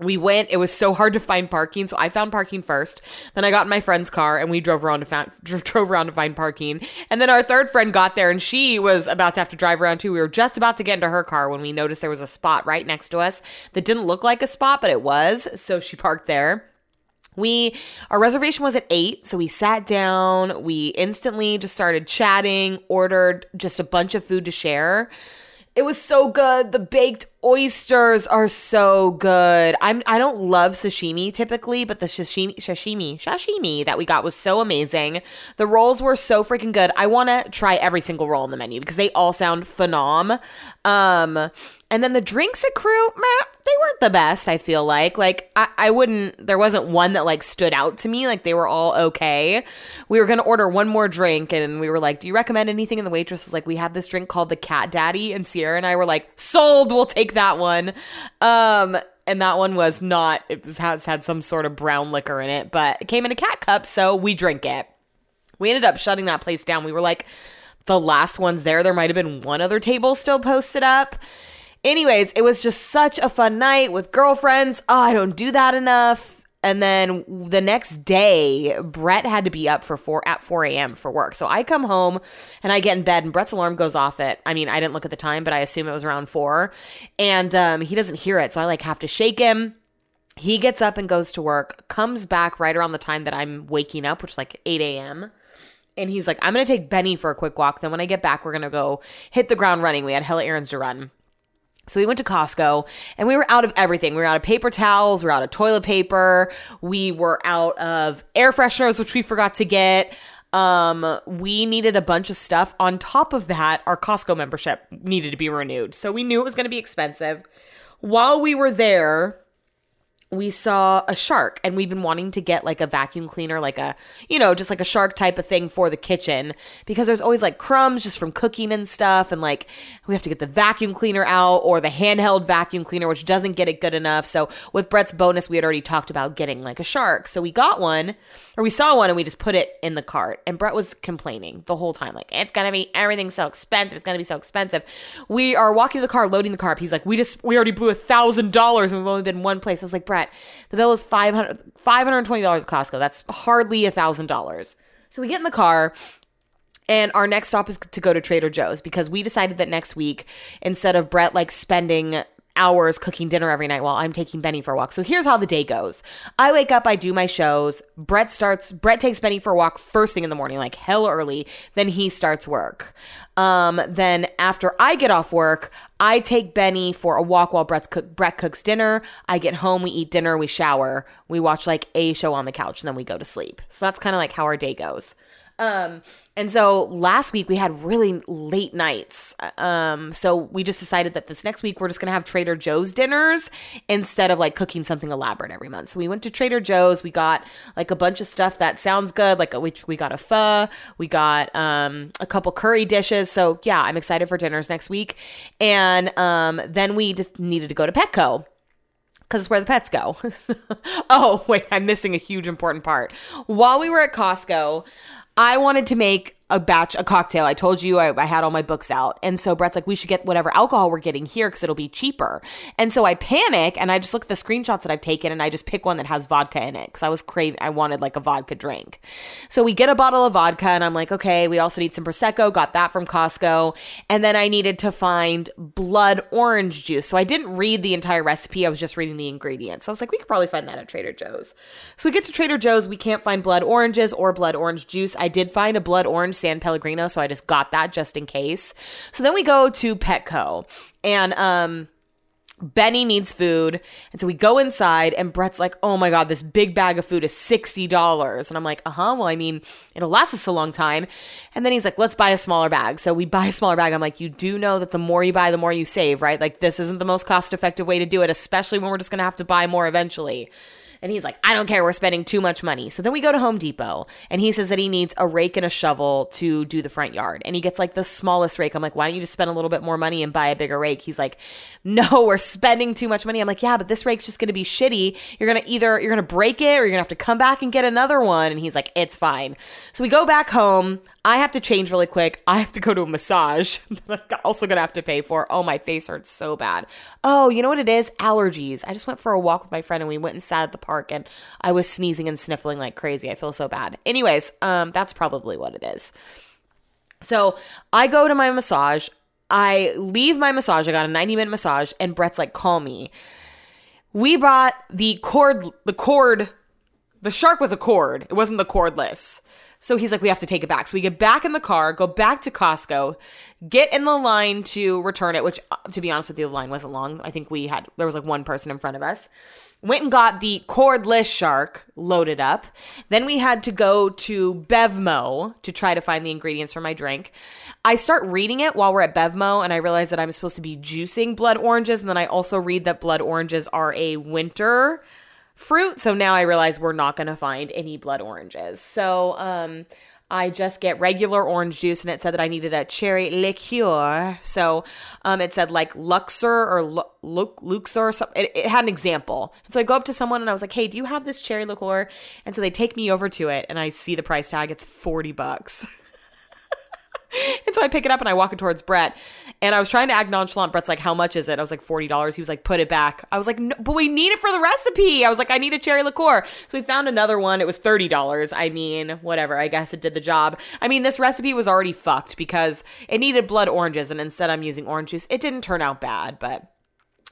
We went. It was so hard to find parking, so I found parking first. Then I got in my friend's car and we drove around to *laughs* drove around to find parking. And then our third friend got there and she was about to have to drive around too. We were just about to get into her car when we noticed there was a spot right next to us that didn't look like a spot, but it was. So she parked there. We our reservation was at 8, so we sat down, we instantly just started chatting, ordered just a bunch of food to share. It was so good. The baked oysters are so good. I'm I don't love sashimi typically, but the sashimi sashimi sashimi that we got was so amazing. The rolls were so freaking good. I want to try every single roll on the menu because they all sound phenom. Um and then the drinks at Kru, meh, they weren't the best, I feel like. Like, I, I wouldn't, there wasn't one that like stood out to me. Like, they were all okay. We were to order one more drink and we were like, do you recommend anything? And the waitress was like, we have this drink called the Cat Daddy. And Sierra and I were like, sold, we'll take that one. Um, and that one was not, it has had some sort of brown liquor in it, but it came in a cat cup, so we drink it. We ended up shutting that place down. We were like, the last ones there, there might have been one other table still posted up. Anyways, it was just such a fun night with girlfriends. Oh, I don't do that enough. And then the next day, Brett had to be up for four at 4 a.m. for work. So I come home and I get in bed, and Brett's alarm goes off at. I mean, I didn't look at the time, but I assume it was around four. And um, he doesn't hear it, so I like have to shake him. He gets up and goes to work. Comes back right around the time that I'm waking up, which is like 8 a.m. And he's like, I'm gonna take Benny for a quick walk. Then when I get back, we're gonna go hit the ground running. We had hella errands to run. So we went to Costco and we were out of everything. We were out of paper towels, we were out of toilet paper, we were out of air fresheners, which we forgot to get. Um, we needed a bunch of stuff. On top of that, our Costco membership needed to be renewed. So we knew it was going to be expensive. While we were there, we saw a shark and we've been wanting to get like a vacuum cleaner like a you know just like a shark type of thing for the kitchen because there's always like crumbs just from cooking and stuff and like we have to get the vacuum cleaner out or the handheld vacuum cleaner which doesn't get it good enough. So with brett's bonus we had already talked about getting like a shark. So we got one or we saw one and we just put it in the cart. And brett was complaining the whole time like it's gonna be everything's so expensive it's gonna be so expensive. We are walking to the car loading the car he's like we just we already blew a thousand dollars and we've only been one place. I was like brett the bill is 500 $520 at Costco. That's hardly a $1,000. So we get in the car and our next stop is to go to Trader Joe's because we decided that next week, instead of Brett like spending hours cooking dinner every night while I'm taking Benny for a walk. So here's how the day goes. I wake up, I do my shows. Brett starts Brett takes Benny for a walk first thing in the morning, like hell early. Then he starts work. Um, then after I get off work, I take Benny for a walk while Brett's cook, Brett cooks dinner. I get home, we eat dinner, we shower, we watch like a show on the couch, and then we go to sleep. So that's kind of like how our day goes. Um, and so last week we had really late nights. Um, so we just decided that this next week we're just gonna have Trader Joe's dinners instead of like cooking something elaborate every month. So we went to Trader Joe's. We got like a bunch of stuff that sounds good. Like we we got a pho. We got um a couple curry dishes. So yeah, I'm excited for dinners next week. And um, then we just needed to go to Petco because it's where the pets go. *laughs* oh, wait, I'm missing a huge important part. While we were at Costco, I wanted to make a batch, a cocktail. I told you I, I, had all my books out. And so Brett's like, we should get whatever alcohol we're getting here because it'll be cheaper. And so I panic and I just look at the screenshots that I've taken and I just pick one that has vodka in it because I was craving, I wanted like a vodka drink. So we get a bottle of vodka and I'm like, okay, we also need some Prosecco, got that from Costco. And then I needed to find blood orange juice. So I didn't read the entire recipe, I was just reading the ingredients. So I was like, we could probably find that at Trader Joe's. So we get to Trader Joe's, we can't find blood oranges or blood orange juice. I did find a blood orange San Pellegrino, so I just got that just in case. So then we go to Petco, and um, Benny needs food. And so we go inside, and Brett's like, oh my God, this big bag of food is $60. And I'm like, uh huh. Well, I mean, it'll last us a long time. And then he's like, let's buy a smaller bag. So we *laughs* buy a smaller bag. I'm like, you do know that the more you buy, the more you save, right? Like, this isn't the most cost effective way to do it, especially when we're just going to have to buy more eventually. And he's like, I don't care. We're spending too much money. So then we go to Home Depot and he says that he needs a rake and a shovel to do the front yard. And he gets like the smallest rake. I'm like, why don't you just spend a little bit more money and buy a bigger rake? He's like, no, *laughs* we're spending too much money. I'm like, yeah, but this rake's just going to be shitty. You're going to either, you're going to break it or you're going to have to come back and get another one. And he's like, it's fine. So we go back home. I have to change really quick. I have to go to a massage *laughs* that I'm also gonna have to pay for. Oh, my face hurts so bad. Oh, you know what it is? Allergies. I just went for a walk with my friend and we went and sat at the park and I was sneezing and sniffling like crazy. I feel so bad. Anyways, um, that's probably what it is. So I go to my massage. I leave my massage. I got a 90 minute massage, and Brett's like, call me. We brought the cord, the cord, the shark with a cord. It wasn't the cordless. So he's like, we have to take it back. So we get back in the car, go back to Costco, get in the line to return it, which uh, to be honest with you, the line wasn't long. I think we had, there was like one person in front of us. Went and got the cordless shark loaded up. Then we had to go to Bevmo to try to find the ingredients for my drink. I start reading it while we're at Bevmo and I realize that I'm supposed to be juicing blood oranges. And then I also read that blood oranges are a winter fruit. So now I realize we're not going to find any blood oranges. So um, I just get regular orange juice, and it said that I needed a cherry liqueur. So um, it said like Luxor or Luxor or something. It, it, had an example. And so I go up to someone and I was like, "Hey, do you have this cherry liqueur?" And so they take me over to it, and I see the price tag. It's forty bucks. *laughs* *laughs* and so I pick it up and I walk it towards Brett. And I was trying to act nonchalant. Brett's like, How much is it? I was like, $40. He was like, Put it back. I was like, no, But we need it for the recipe. I was like, I need a cherry liqueur. So we found another one. It was $30. I mean, whatever. I guess it did the job. I mean, this recipe was already fucked because it needed blood oranges. And instead, I'm using orange juice. It didn't turn out bad, but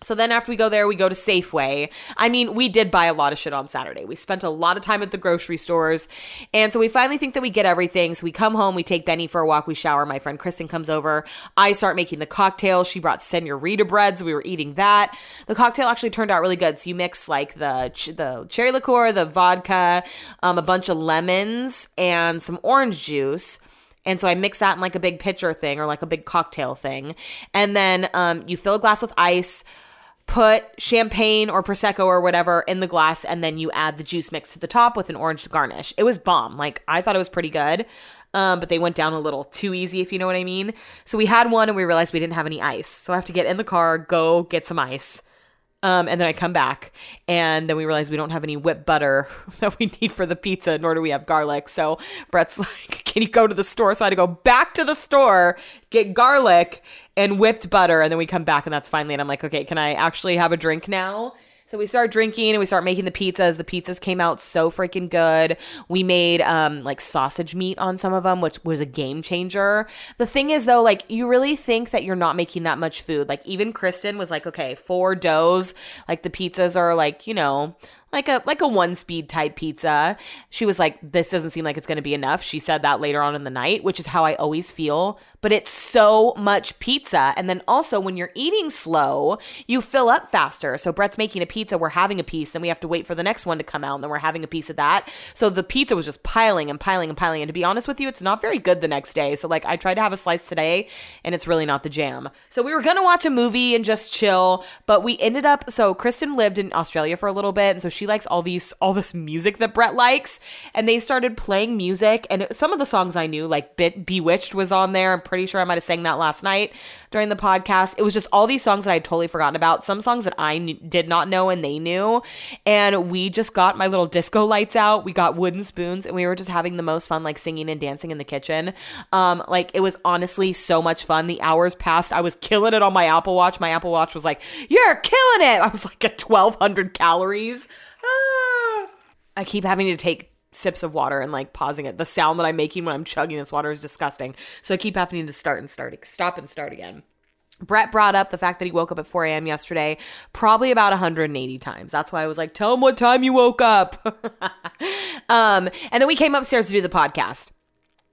so then after we go there, we go to Safeway. I mean, we did buy a lot of shit on Saturday. We spent a lot of time at the grocery stores. And so we finally think that we get everything. So we come home, we take Benny for a walk, we shower. My friend Kristen comes over. I start making the cocktail. She brought senorita bread, so we were eating that. The cocktail actually turned out really good. So you mix like the ch- the cherry liqueur, the vodka, um, a bunch of lemons, and some orange juice. And so I mix that in like a big pitcher thing or like a big cocktail thing. And then um, you fill a glass with ice put champagne or prosecco or whatever in the glass and then you add the juice mix to the top with an orange garnish. It was bomb. Like I thought it was pretty good. Um, but they went down a little too easy, if you know what I mean. So we had one and we realized we didn't have any ice. So I have to get in the car, go get some ice. Um, and then I come back, and then we realize we don't have any whipped butter *laughs* that we need for the pizza, nor do we have garlic. So Brett's *laughs* like, Can you go to the store? So I had to go back to the store, get garlic and whipped butter, and then we come back, and that's finally. And I'm like, Okay, can I actually have a drink now? So we start drinking and we start making the pizzas. The pizzas came out so freaking good. We made um like sausage meat on some of them, which was a game changer. The thing is though, like you really think that you're not making that much food. Like even Kristen was like, okay, four doughs. Like the pizzas are like, you know, like a like a one speed type pizza. She was like, "This doesn't seem like it's going to be enough." She said that later on in the night, which is how I always feel. But it's so much pizza, and then also when you're eating slow, you fill up faster. So Brett's making a pizza, we're having a piece, then we have to wait for the next one to come out, and then we're having a piece of that. So the pizza was just piling and piling and piling. And to be honest with you, it's not very good the next day. So like I tried to have a slice today, and it's really not the jam. So we were gonna watch a movie and just chill, but we ended up. So Kristen lived in Australia for a little bit, and so she likes all these all this music that Brett likes, and they started playing music. And some of the songs I knew, like Bit Bewitched, was on there. I'm pretty sure I might have sang that last night during the podcast. It was just all these songs that I would totally forgotten about. Some songs that I kn- did not know and they knew. And we just got my little disco lights out. We got wooden spoons, and we were just having the most fun, like singing and dancing in the kitchen. Um, like it was honestly so much fun. The hours passed. I was killing it on my Apple Watch. My Apple Watch was like, "You're killing it." I was like at 1,200 calories. Ah. I keep having to take sips of water and like pausing it. The sound that I'm making when I'm chugging this water is disgusting. So I keep having to start and start, stop and start again. Brett brought up the fact that he woke up at 4 a.m. yesterday, probably about 180 times. That's why I was like, tell him what time you woke up. *laughs* um, and then we came upstairs to do the podcast.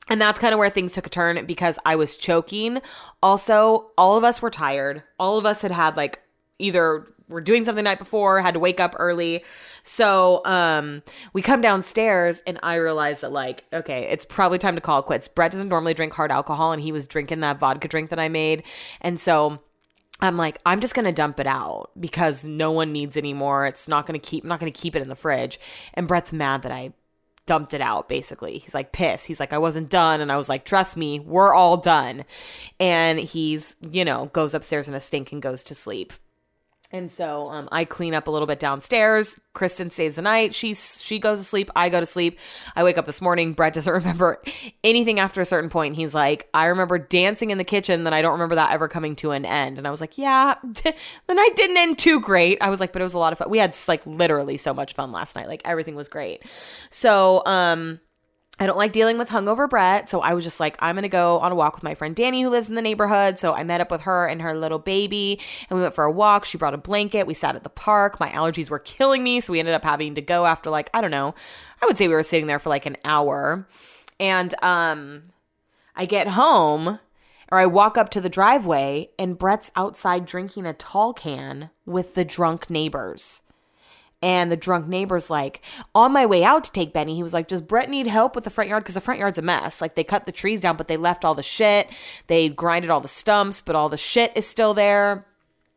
And that's kind of where things took a turn because I was choking. Also, all of us were tired. All of us had had like either were doing something the night before, had to wake up early. So um, we come downstairs and I realize that like, okay, it's probably time to call it quits. Brett doesn't normally drink hard alcohol and he was drinking that vodka drink that I made. And so I'm like, I'm just gonna dump it out because no one needs anymore. It's not gonna keep I'm not gonna keep it in the fridge. And Brett's mad that I dumped it out basically. He's like pissed. He's like, I wasn't done. And I was like, trust me, we're all done. And he's, you know, goes upstairs in a stink and goes to sleep. And so um, I clean up a little bit downstairs. Kristen stays the night. She she goes to sleep. I go to sleep. I wake up this morning. Brett doesn't *laughs* remember anything after a certain point. He's like, I remember dancing in the kitchen. Then I don't remember that ever coming to an end. And I was like, Yeah, *laughs* the night didn't end too great. I was like, but it was a lot of fun. We had like literally so much fun last night. Like everything was great. So um I don't like dealing with hungover Brett, so I was just like, I'm gonna go on a walk with my friend Danny, who lives in the neighborhood. So I met up with her and her little baby, and we went for a walk. She brought a blanket. We sat at the park. My allergies were killing me, so we ended up having to go after like I don't know. I would say we were sitting there for like an hour, and um, I get home or I walk up to the driveway, and Brett's outside drinking a tall can with the drunk neighbors. And the drunk neighbor's like, on my way out to take Benny, he was like, Does Brett need help with the front yard? Because the front yard's a mess. Like, they cut the trees down, but they left all the shit. They grinded all the stumps, but all the shit is still there.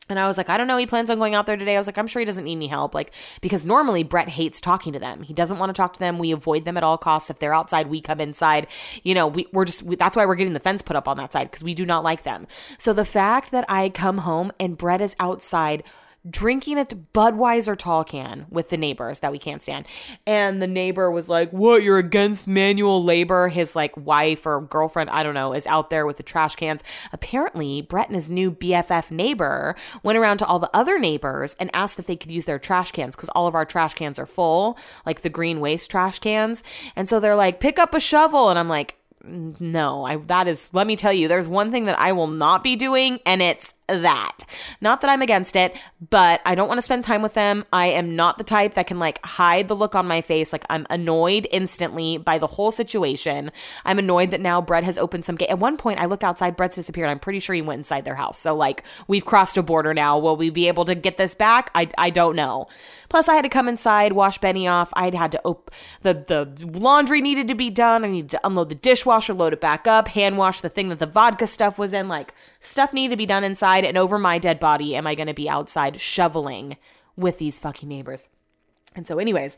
And I was like, I don't know. He plans on going out there today. I was like, I'm sure he doesn't need any help. Like, because normally Brett hates talking to them. He doesn't want to talk to them. We avoid them at all costs. If they're outside, we come inside. You know, we, we're just, we, that's why we're getting the fence put up on that side because we do not like them. So the fact that I come home and Brett is outside drinking a Budweiser tall can with the neighbors that we can't stand. And the neighbor was like, What, you're against manual labor? His like wife or girlfriend, I don't know, is out there with the trash cans. Apparently, Brett and his new BFF neighbor went around to all the other neighbors and asked if they could use their trash cans because all of our trash cans are full, like the green waste trash cans. And so they're like, Pick up a shovel. And I'm like, no, I that is let me tell you, there's one thing that I will not be doing and it's that. Not that I'm against it, but I don't want to spend time with them. I am not the type that can like hide the look on my face. Like I'm annoyed instantly by the whole situation. I'm annoyed that now Brett has opened some gate. At one point, I looked outside. Brett's disappeared. I'm pretty sure he went inside their house. So like we've crossed a border now. Will we be able to get this back? I I don't know. Plus, I had to come inside, wash Benny off. I had had to open the the laundry needed to be done. I needed to unload the dishwasher, load it back up, hand wash the thing that the vodka stuff was in. Like stuff needed to be done inside, and over my dead body, am I going to be outside shoveling with these fucking neighbors? And so, anyways,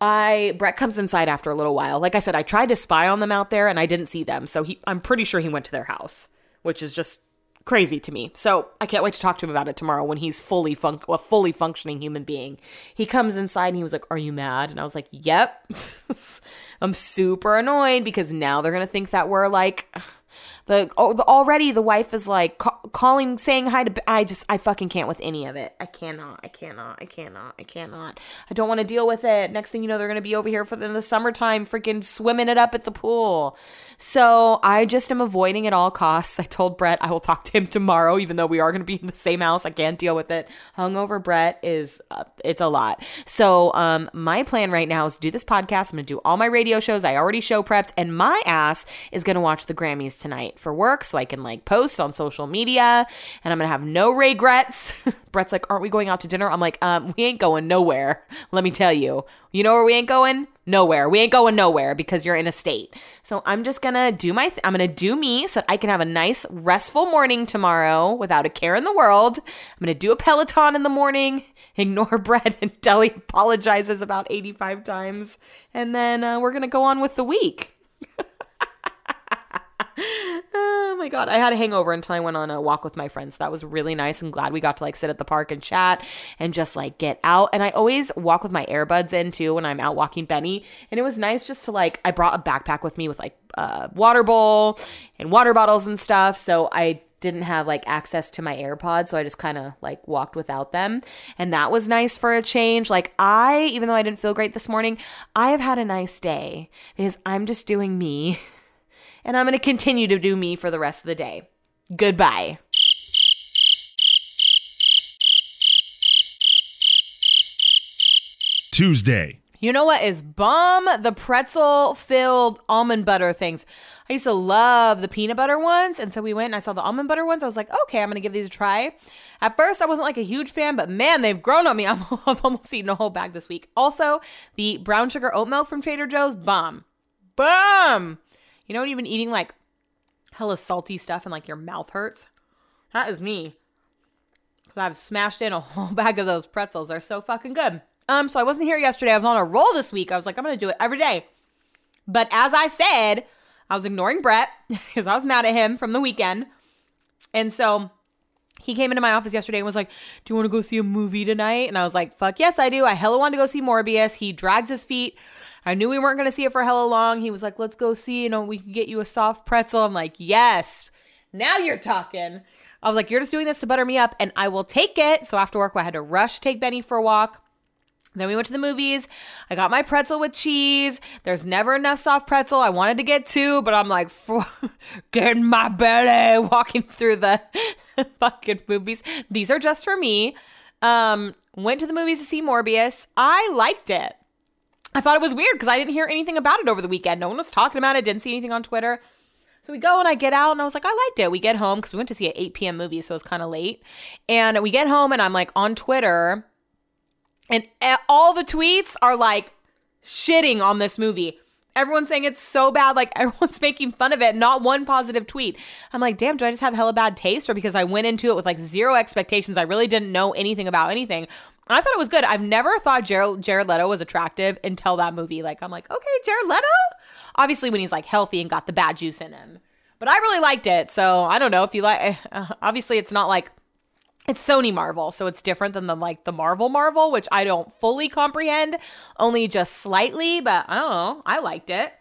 I Brett comes inside after a little while. Like I said, I tried to spy on them out there, and I didn't see them. So he, I'm pretty sure he went to their house, which is just crazy to me. So I can't wait to talk to him about it tomorrow when he's fully fun- a fully functioning human being. He comes inside and he was like, "Are you mad?" And I was like, "Yep." *laughs* I'm super annoyed because now they're gonna think that we're like the, already the wife is like ca- calling, saying hi to. I just I fucking can't with any of it. I cannot. I cannot. I cannot. I cannot. I don't want to deal with it. Next thing you know, they're gonna be over here for the, in the summertime, freaking swimming it up at the pool. So I just am avoiding at all costs. I told Brett I will talk to him tomorrow, even though we are gonna be in the same house. I can't deal with it. Hungover Brett is uh, it's a lot. So um, my plan right now is to do this podcast. I'm gonna do all my radio shows. I already show prepped, and my ass is gonna watch the Grammys tonight for work so I can like post on social media and I'm gonna have no regrets. *laughs* Brett's like, Aren't we going out to dinner? I'm like, um, we ain't going nowhere. Let me tell you. You know where we ain't going? Nowhere. We ain't going nowhere because you're in a state. So I'm just gonna do my, th- I'm gonna do me so that I can have a nice, restful morning tomorrow without a care in the world. I'm gonna do a Peloton in the morning *laughs* ignore Brett until he apologizes about 85 times. And then uh, we're going to go on with the week. *laughs* oh my god, I had a hangover until I went on a walk with my friends. That was really nice. I'm glad we got to like sit at the park and chat and just like get out. And I always walk with my earbuds in too when I'm out walking Benny. And it was nice just to like I brought a backpack with me with like a water bowl and water bottles and stuff. So I didn't have like access to my AirPods, so I just kind of like walked without them. And that was nice for a change. Like, I, even though I didn't feel great this morning, I have had a nice day because I'm just doing me. *laughs* and I'm going to continue to do me for the rest of the day. Goodbye. Tuesday. You know what is bomb? The pretzel filled almond butter things. I used to love the peanut butter ones. And so we went and I saw the almond butter ones. I was like, okay, I'm going to give these a try. At first, I wasn't like a huge fan, but man, they've grown on me. *laughs* I'm, I've almost eaten a whole bag this week. Also, the brown sugar oat milk from Trader Joe's, bomb. Bomb. You know what? Even eating like hella salty stuff and like your mouth hurts. That is me. Cause I've smashed in a *laughs* whole bag of those pretzels. They're so fucking good. Um, so I wasn't here yesterday. I was on a roll this week. I was like, I'm gonna do it every day. But as I said, I was ignoring Brett *laughs* because I was mad at him from the weekend. And so he came into my office yesterday and was like, Do you want to go see a movie tonight? And I was like, Fuck yes, I do. I hella wanted to go see Morbius. He drags his feet. I knew we weren't going to see it for hella long. He was like, Let's go see, you know, we can get you a soft pretzel. I'm like, Yes, now you're talking. I was like, You're just doing this to butter me up and I will take it. So after work, I had to rush to take Benny for a walk. Then we went to the movies. I got my pretzel with cheese. There's never enough soft pretzel. I wanted to get two, but I'm like, *laughs* getting my belly, *laughs* walking through the *laughs* fucking movies. These are just for me. Um, went to the movies to see Morbius. I liked it. I thought it was weird because I didn't hear anything about it over the weekend. No one was talking about it. Didn't see anything on Twitter. So we go and I get out and I was like, I liked it. We get home because we went to see an 8 p.m. movie, so it was kind of late. And we get home and I'm like on Twitter and all the tweets are like shitting on this movie. Everyone's saying it's so bad. Like *laughs* everyone's making fun of it. Not one positive tweet. I'm like, damn, do I just have hella bad taste? Or because I went into it with like zero expectations, I really didn't know anything about anything. I thought it was good. I've never thought Jared, Jared Leto was attractive until that movie. Like, I'm like, okay, Jared Leto? Obviously, when he's like healthy and got the bad juice in him. But I really liked it. So I don't know if you like, *laughs* obviously, it's not like it's Sony Marvel, so it's different than the like the Marvel Marvel, which I don't fully comprehend, only just slightly, but I don't know. I liked it.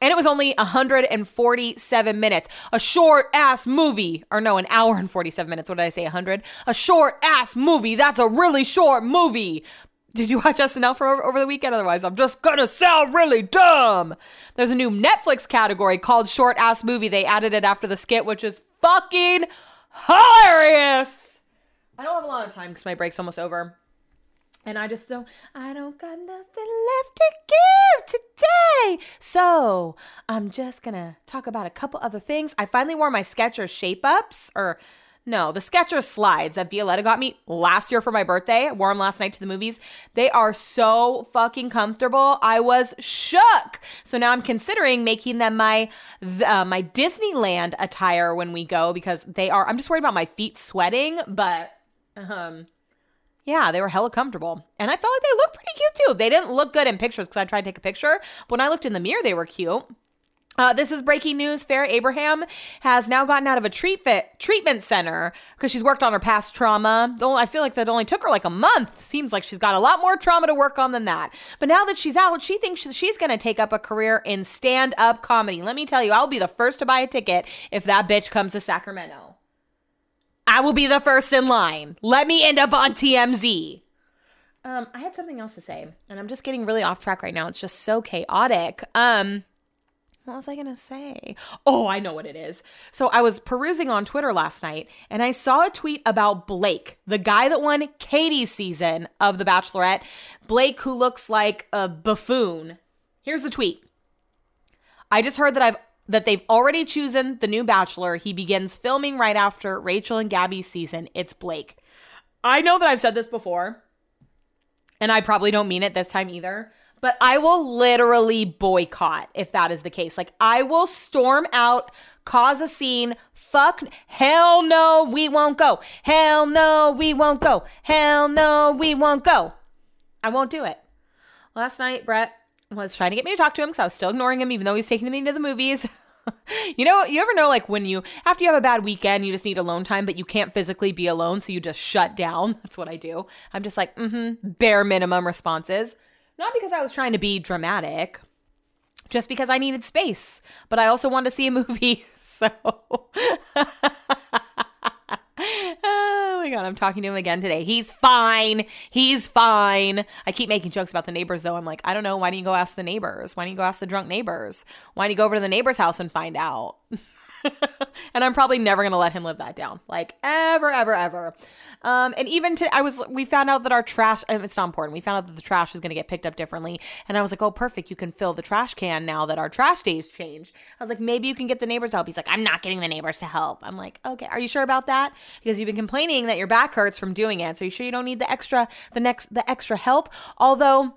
And it was only 147 minutes. A short ass movie. Or no, an hour and 47 minutes. What did I say? 100? A short ass movie. That's a really short movie. Did you watch SNL for over the weekend? Otherwise, I'm just gonna sound really dumb. There's a new Netflix category called short ass movie. They added it after the skit, which is fucking hilarious. I don't have a lot of time because my break's almost over. And I just don't, I don't got nothing left to give today. So I'm just gonna talk about a couple other things. I finally wore my Skechers shape ups, or No, the Skechers slides that Violetta got me last year for my birthday, I wore them last night to the movies. They are so fucking comfortable. I was shook. So now I'm considering making them my uh, my Disneyland attire when we go because they are. I'm just worried about my feet sweating, but um, yeah, they were hella comfortable. And I felt like they looked pretty cute too. They didn't look good in pictures because I tried to take a picture. But when I looked in the mirror, they were cute. Uh, this is breaking news. Farrah Abraham has now gotten out of a treat fit, treatment center because she's worked on her past trauma. I feel like that only took her like a month. Seems like she's got a lot more trauma to work on than that. But now that she's out, she thinks she's going to take up a career in stand up comedy. Let me tell you, I'll be the first to buy a ticket if that bitch comes to Sacramento. I will be the first in line. Let me end up on TMZ. Um, I had something else to say, and I'm just getting really off track right now. It's just so chaotic. Um, what was I to say? Oh, I know what it is. So I was perusing on Twitter last night and I saw a tweet about Blake, the guy that won Katie's season of The Bachelorette. Blake, who looks like a buffoon. Here's the tweet. I just heard that I've that they've already chosen the new bachelor. He begins filming right after Rachel and Gabby's season. It's Blake. I know that I've said this before, and I probably don't mean it this time either but I will literally boycott if that is the case. Like, I will storm out, cause a scene. Fuck, hell no, we won't go. Hell no, we won't go. Hell no, we won't go. I won't do it. Last night, Brett was trying to get me to talk to him because I was still ignoring him, even though he's taking me to the movies. *laughs* you know, you ever know like when you after you have a bad weekend, you just need alone time, but you can't physically be alone, so you just shut down. *laughs* That's what I do. I'm just like, mm-hmm, bare minimum responses. Not because I was trying to be dramatic, just because I needed space. But I also wanted to see a movie. *laughs* So. My god, I'm talking to him again today. He's fine. He's fine. I keep making jokes about the neighbors though. I'm like, I don't know. Why don't you go ask the neighbors? Why don't you go ask the drunk neighbors? Why don't you go over to the neighbor's house and find out? *laughs* *laughs* and I'm probably never gonna let him live that down, like ever, ever, ever. Um, and even to, I was, we found out that our trash, it's not important. We found out that the trash is gonna get picked up differently, and I was like, oh, perfect, you can fill the trash can now that our trash days changed. I was like, maybe you can get the neighbors to help. He's like, I'm not getting the neighbors to help. I'm like, okay, are you sure about that? Because you've been complaining that your back hurts from doing it. So you sure you don't need the extra, the next, the extra help? Although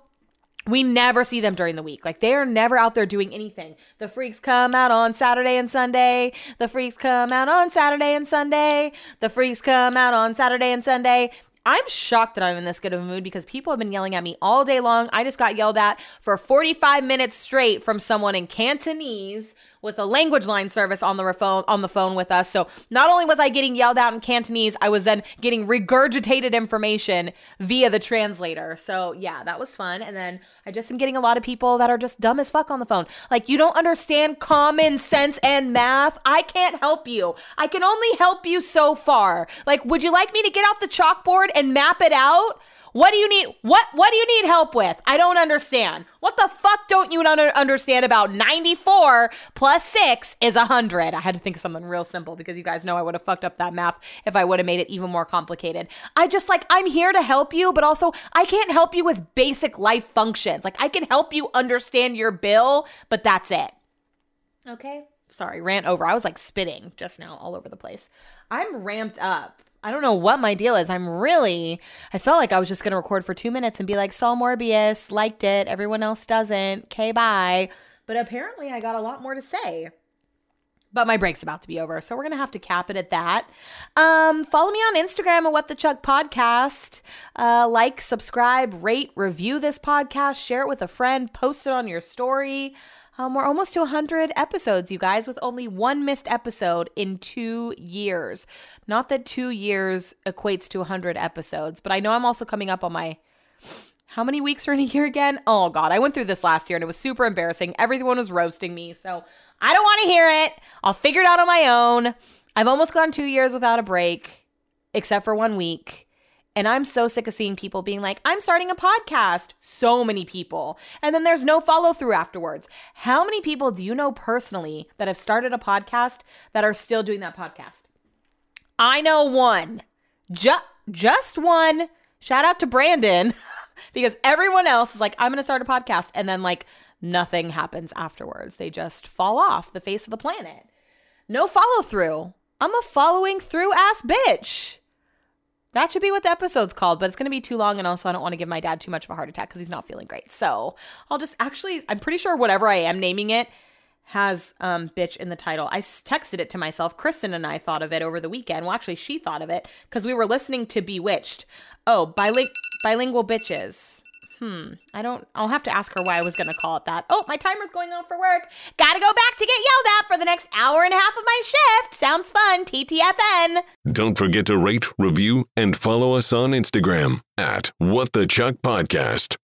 we never see them during the week. Like they are never out there doing anything. The freaks come out on Saturday and Sunday. The freaks come out on Saturday and Sunday. The freaks come out on Saturday and Sunday. I'm shocked that I'm in this good of a mood because people have been yelling at me all day long. I just got yelled at for 45 minutes straight from someone in Cantonese with a language line service on the phone on the phone with us. So not only was I getting yelled at in Cantonese, I was then getting regurgitated information via the translator. So yeah, that was fun. And then I just am getting a lot of people that are just dumb as fuck on the phone. Like you don't understand common sense and math. I can't help you. I can only help you so far. Like, would you like me to get off the chalkboard and map it out? What do you need? What what do you need help with? I don't understand. What the fuck don't you understand about 94 plus 6 is 100? I had to think of something real simple because you guys know I would have fucked up that math if I would have made it even more complicated. I just like I'm here to help you, but also I can't help you with basic life functions. Like I can help you understand your bill, but that's it. Okay? Sorry, rant over. I was like spitting just now all over the place. I'm ramped up. I don't know what my deal is. I'm really, I felt like I was just going to record for two minutes and be like, saw Morbius, liked it. Everyone else doesn't. Okay, bye. But apparently I got a lot more to say. But my break's about to be over, so we're gonna have to cap it at that. Um, follow me on Instagram at What the Chug Podcast. Uh, like, subscribe, rate, review this podcast, share it with a friend, post it on your story. Um, we're almost to 100 episodes, you guys, with only one missed episode in two years. Not that two years equates to 100 episodes, but I know I'm also coming up on my. How many weeks are in a year again? Oh, God. I went through this last year and it was super embarrassing. Everyone was roasting me. So I don't want to hear it. I'll figure it out on my own. I've almost gone two years without a break, except for one week. And I'm so sick of seeing people being like, I'm starting a podcast. So many people. And then there's no follow through afterwards. How many people do you know personally that have started a podcast that are still doing that podcast? I know one. Just just one. Shout out to Brandon *laughs* because everyone else is like, I'm going to start a podcast. And then, like, nothing happens afterwards. They just fall off the face of the planet. No follow through. I'm a following through ass bitch. That should be what the episode's called, but it's going to be too long. And also, I don't want to give my dad too much of a heart attack because he's not feeling great. So I'll just actually, I'm pretty sure whatever I am naming it has um, bitch in the title. I texted it to myself. Kristen and I thought of it over the weekend. Well, actually, she thought of it because we were listening to Bewitched. Oh, biling- bilingual bitches. Hmm. I don't. I'll have to ask her why I was going to call it that. Oh, my timer's going off for work. Gotta go back to get yelled at for the next hour and a half of my shift. Sounds fun. TTFN. Don't forget to rate, review, and follow us on Instagram at What the Chug Podcast.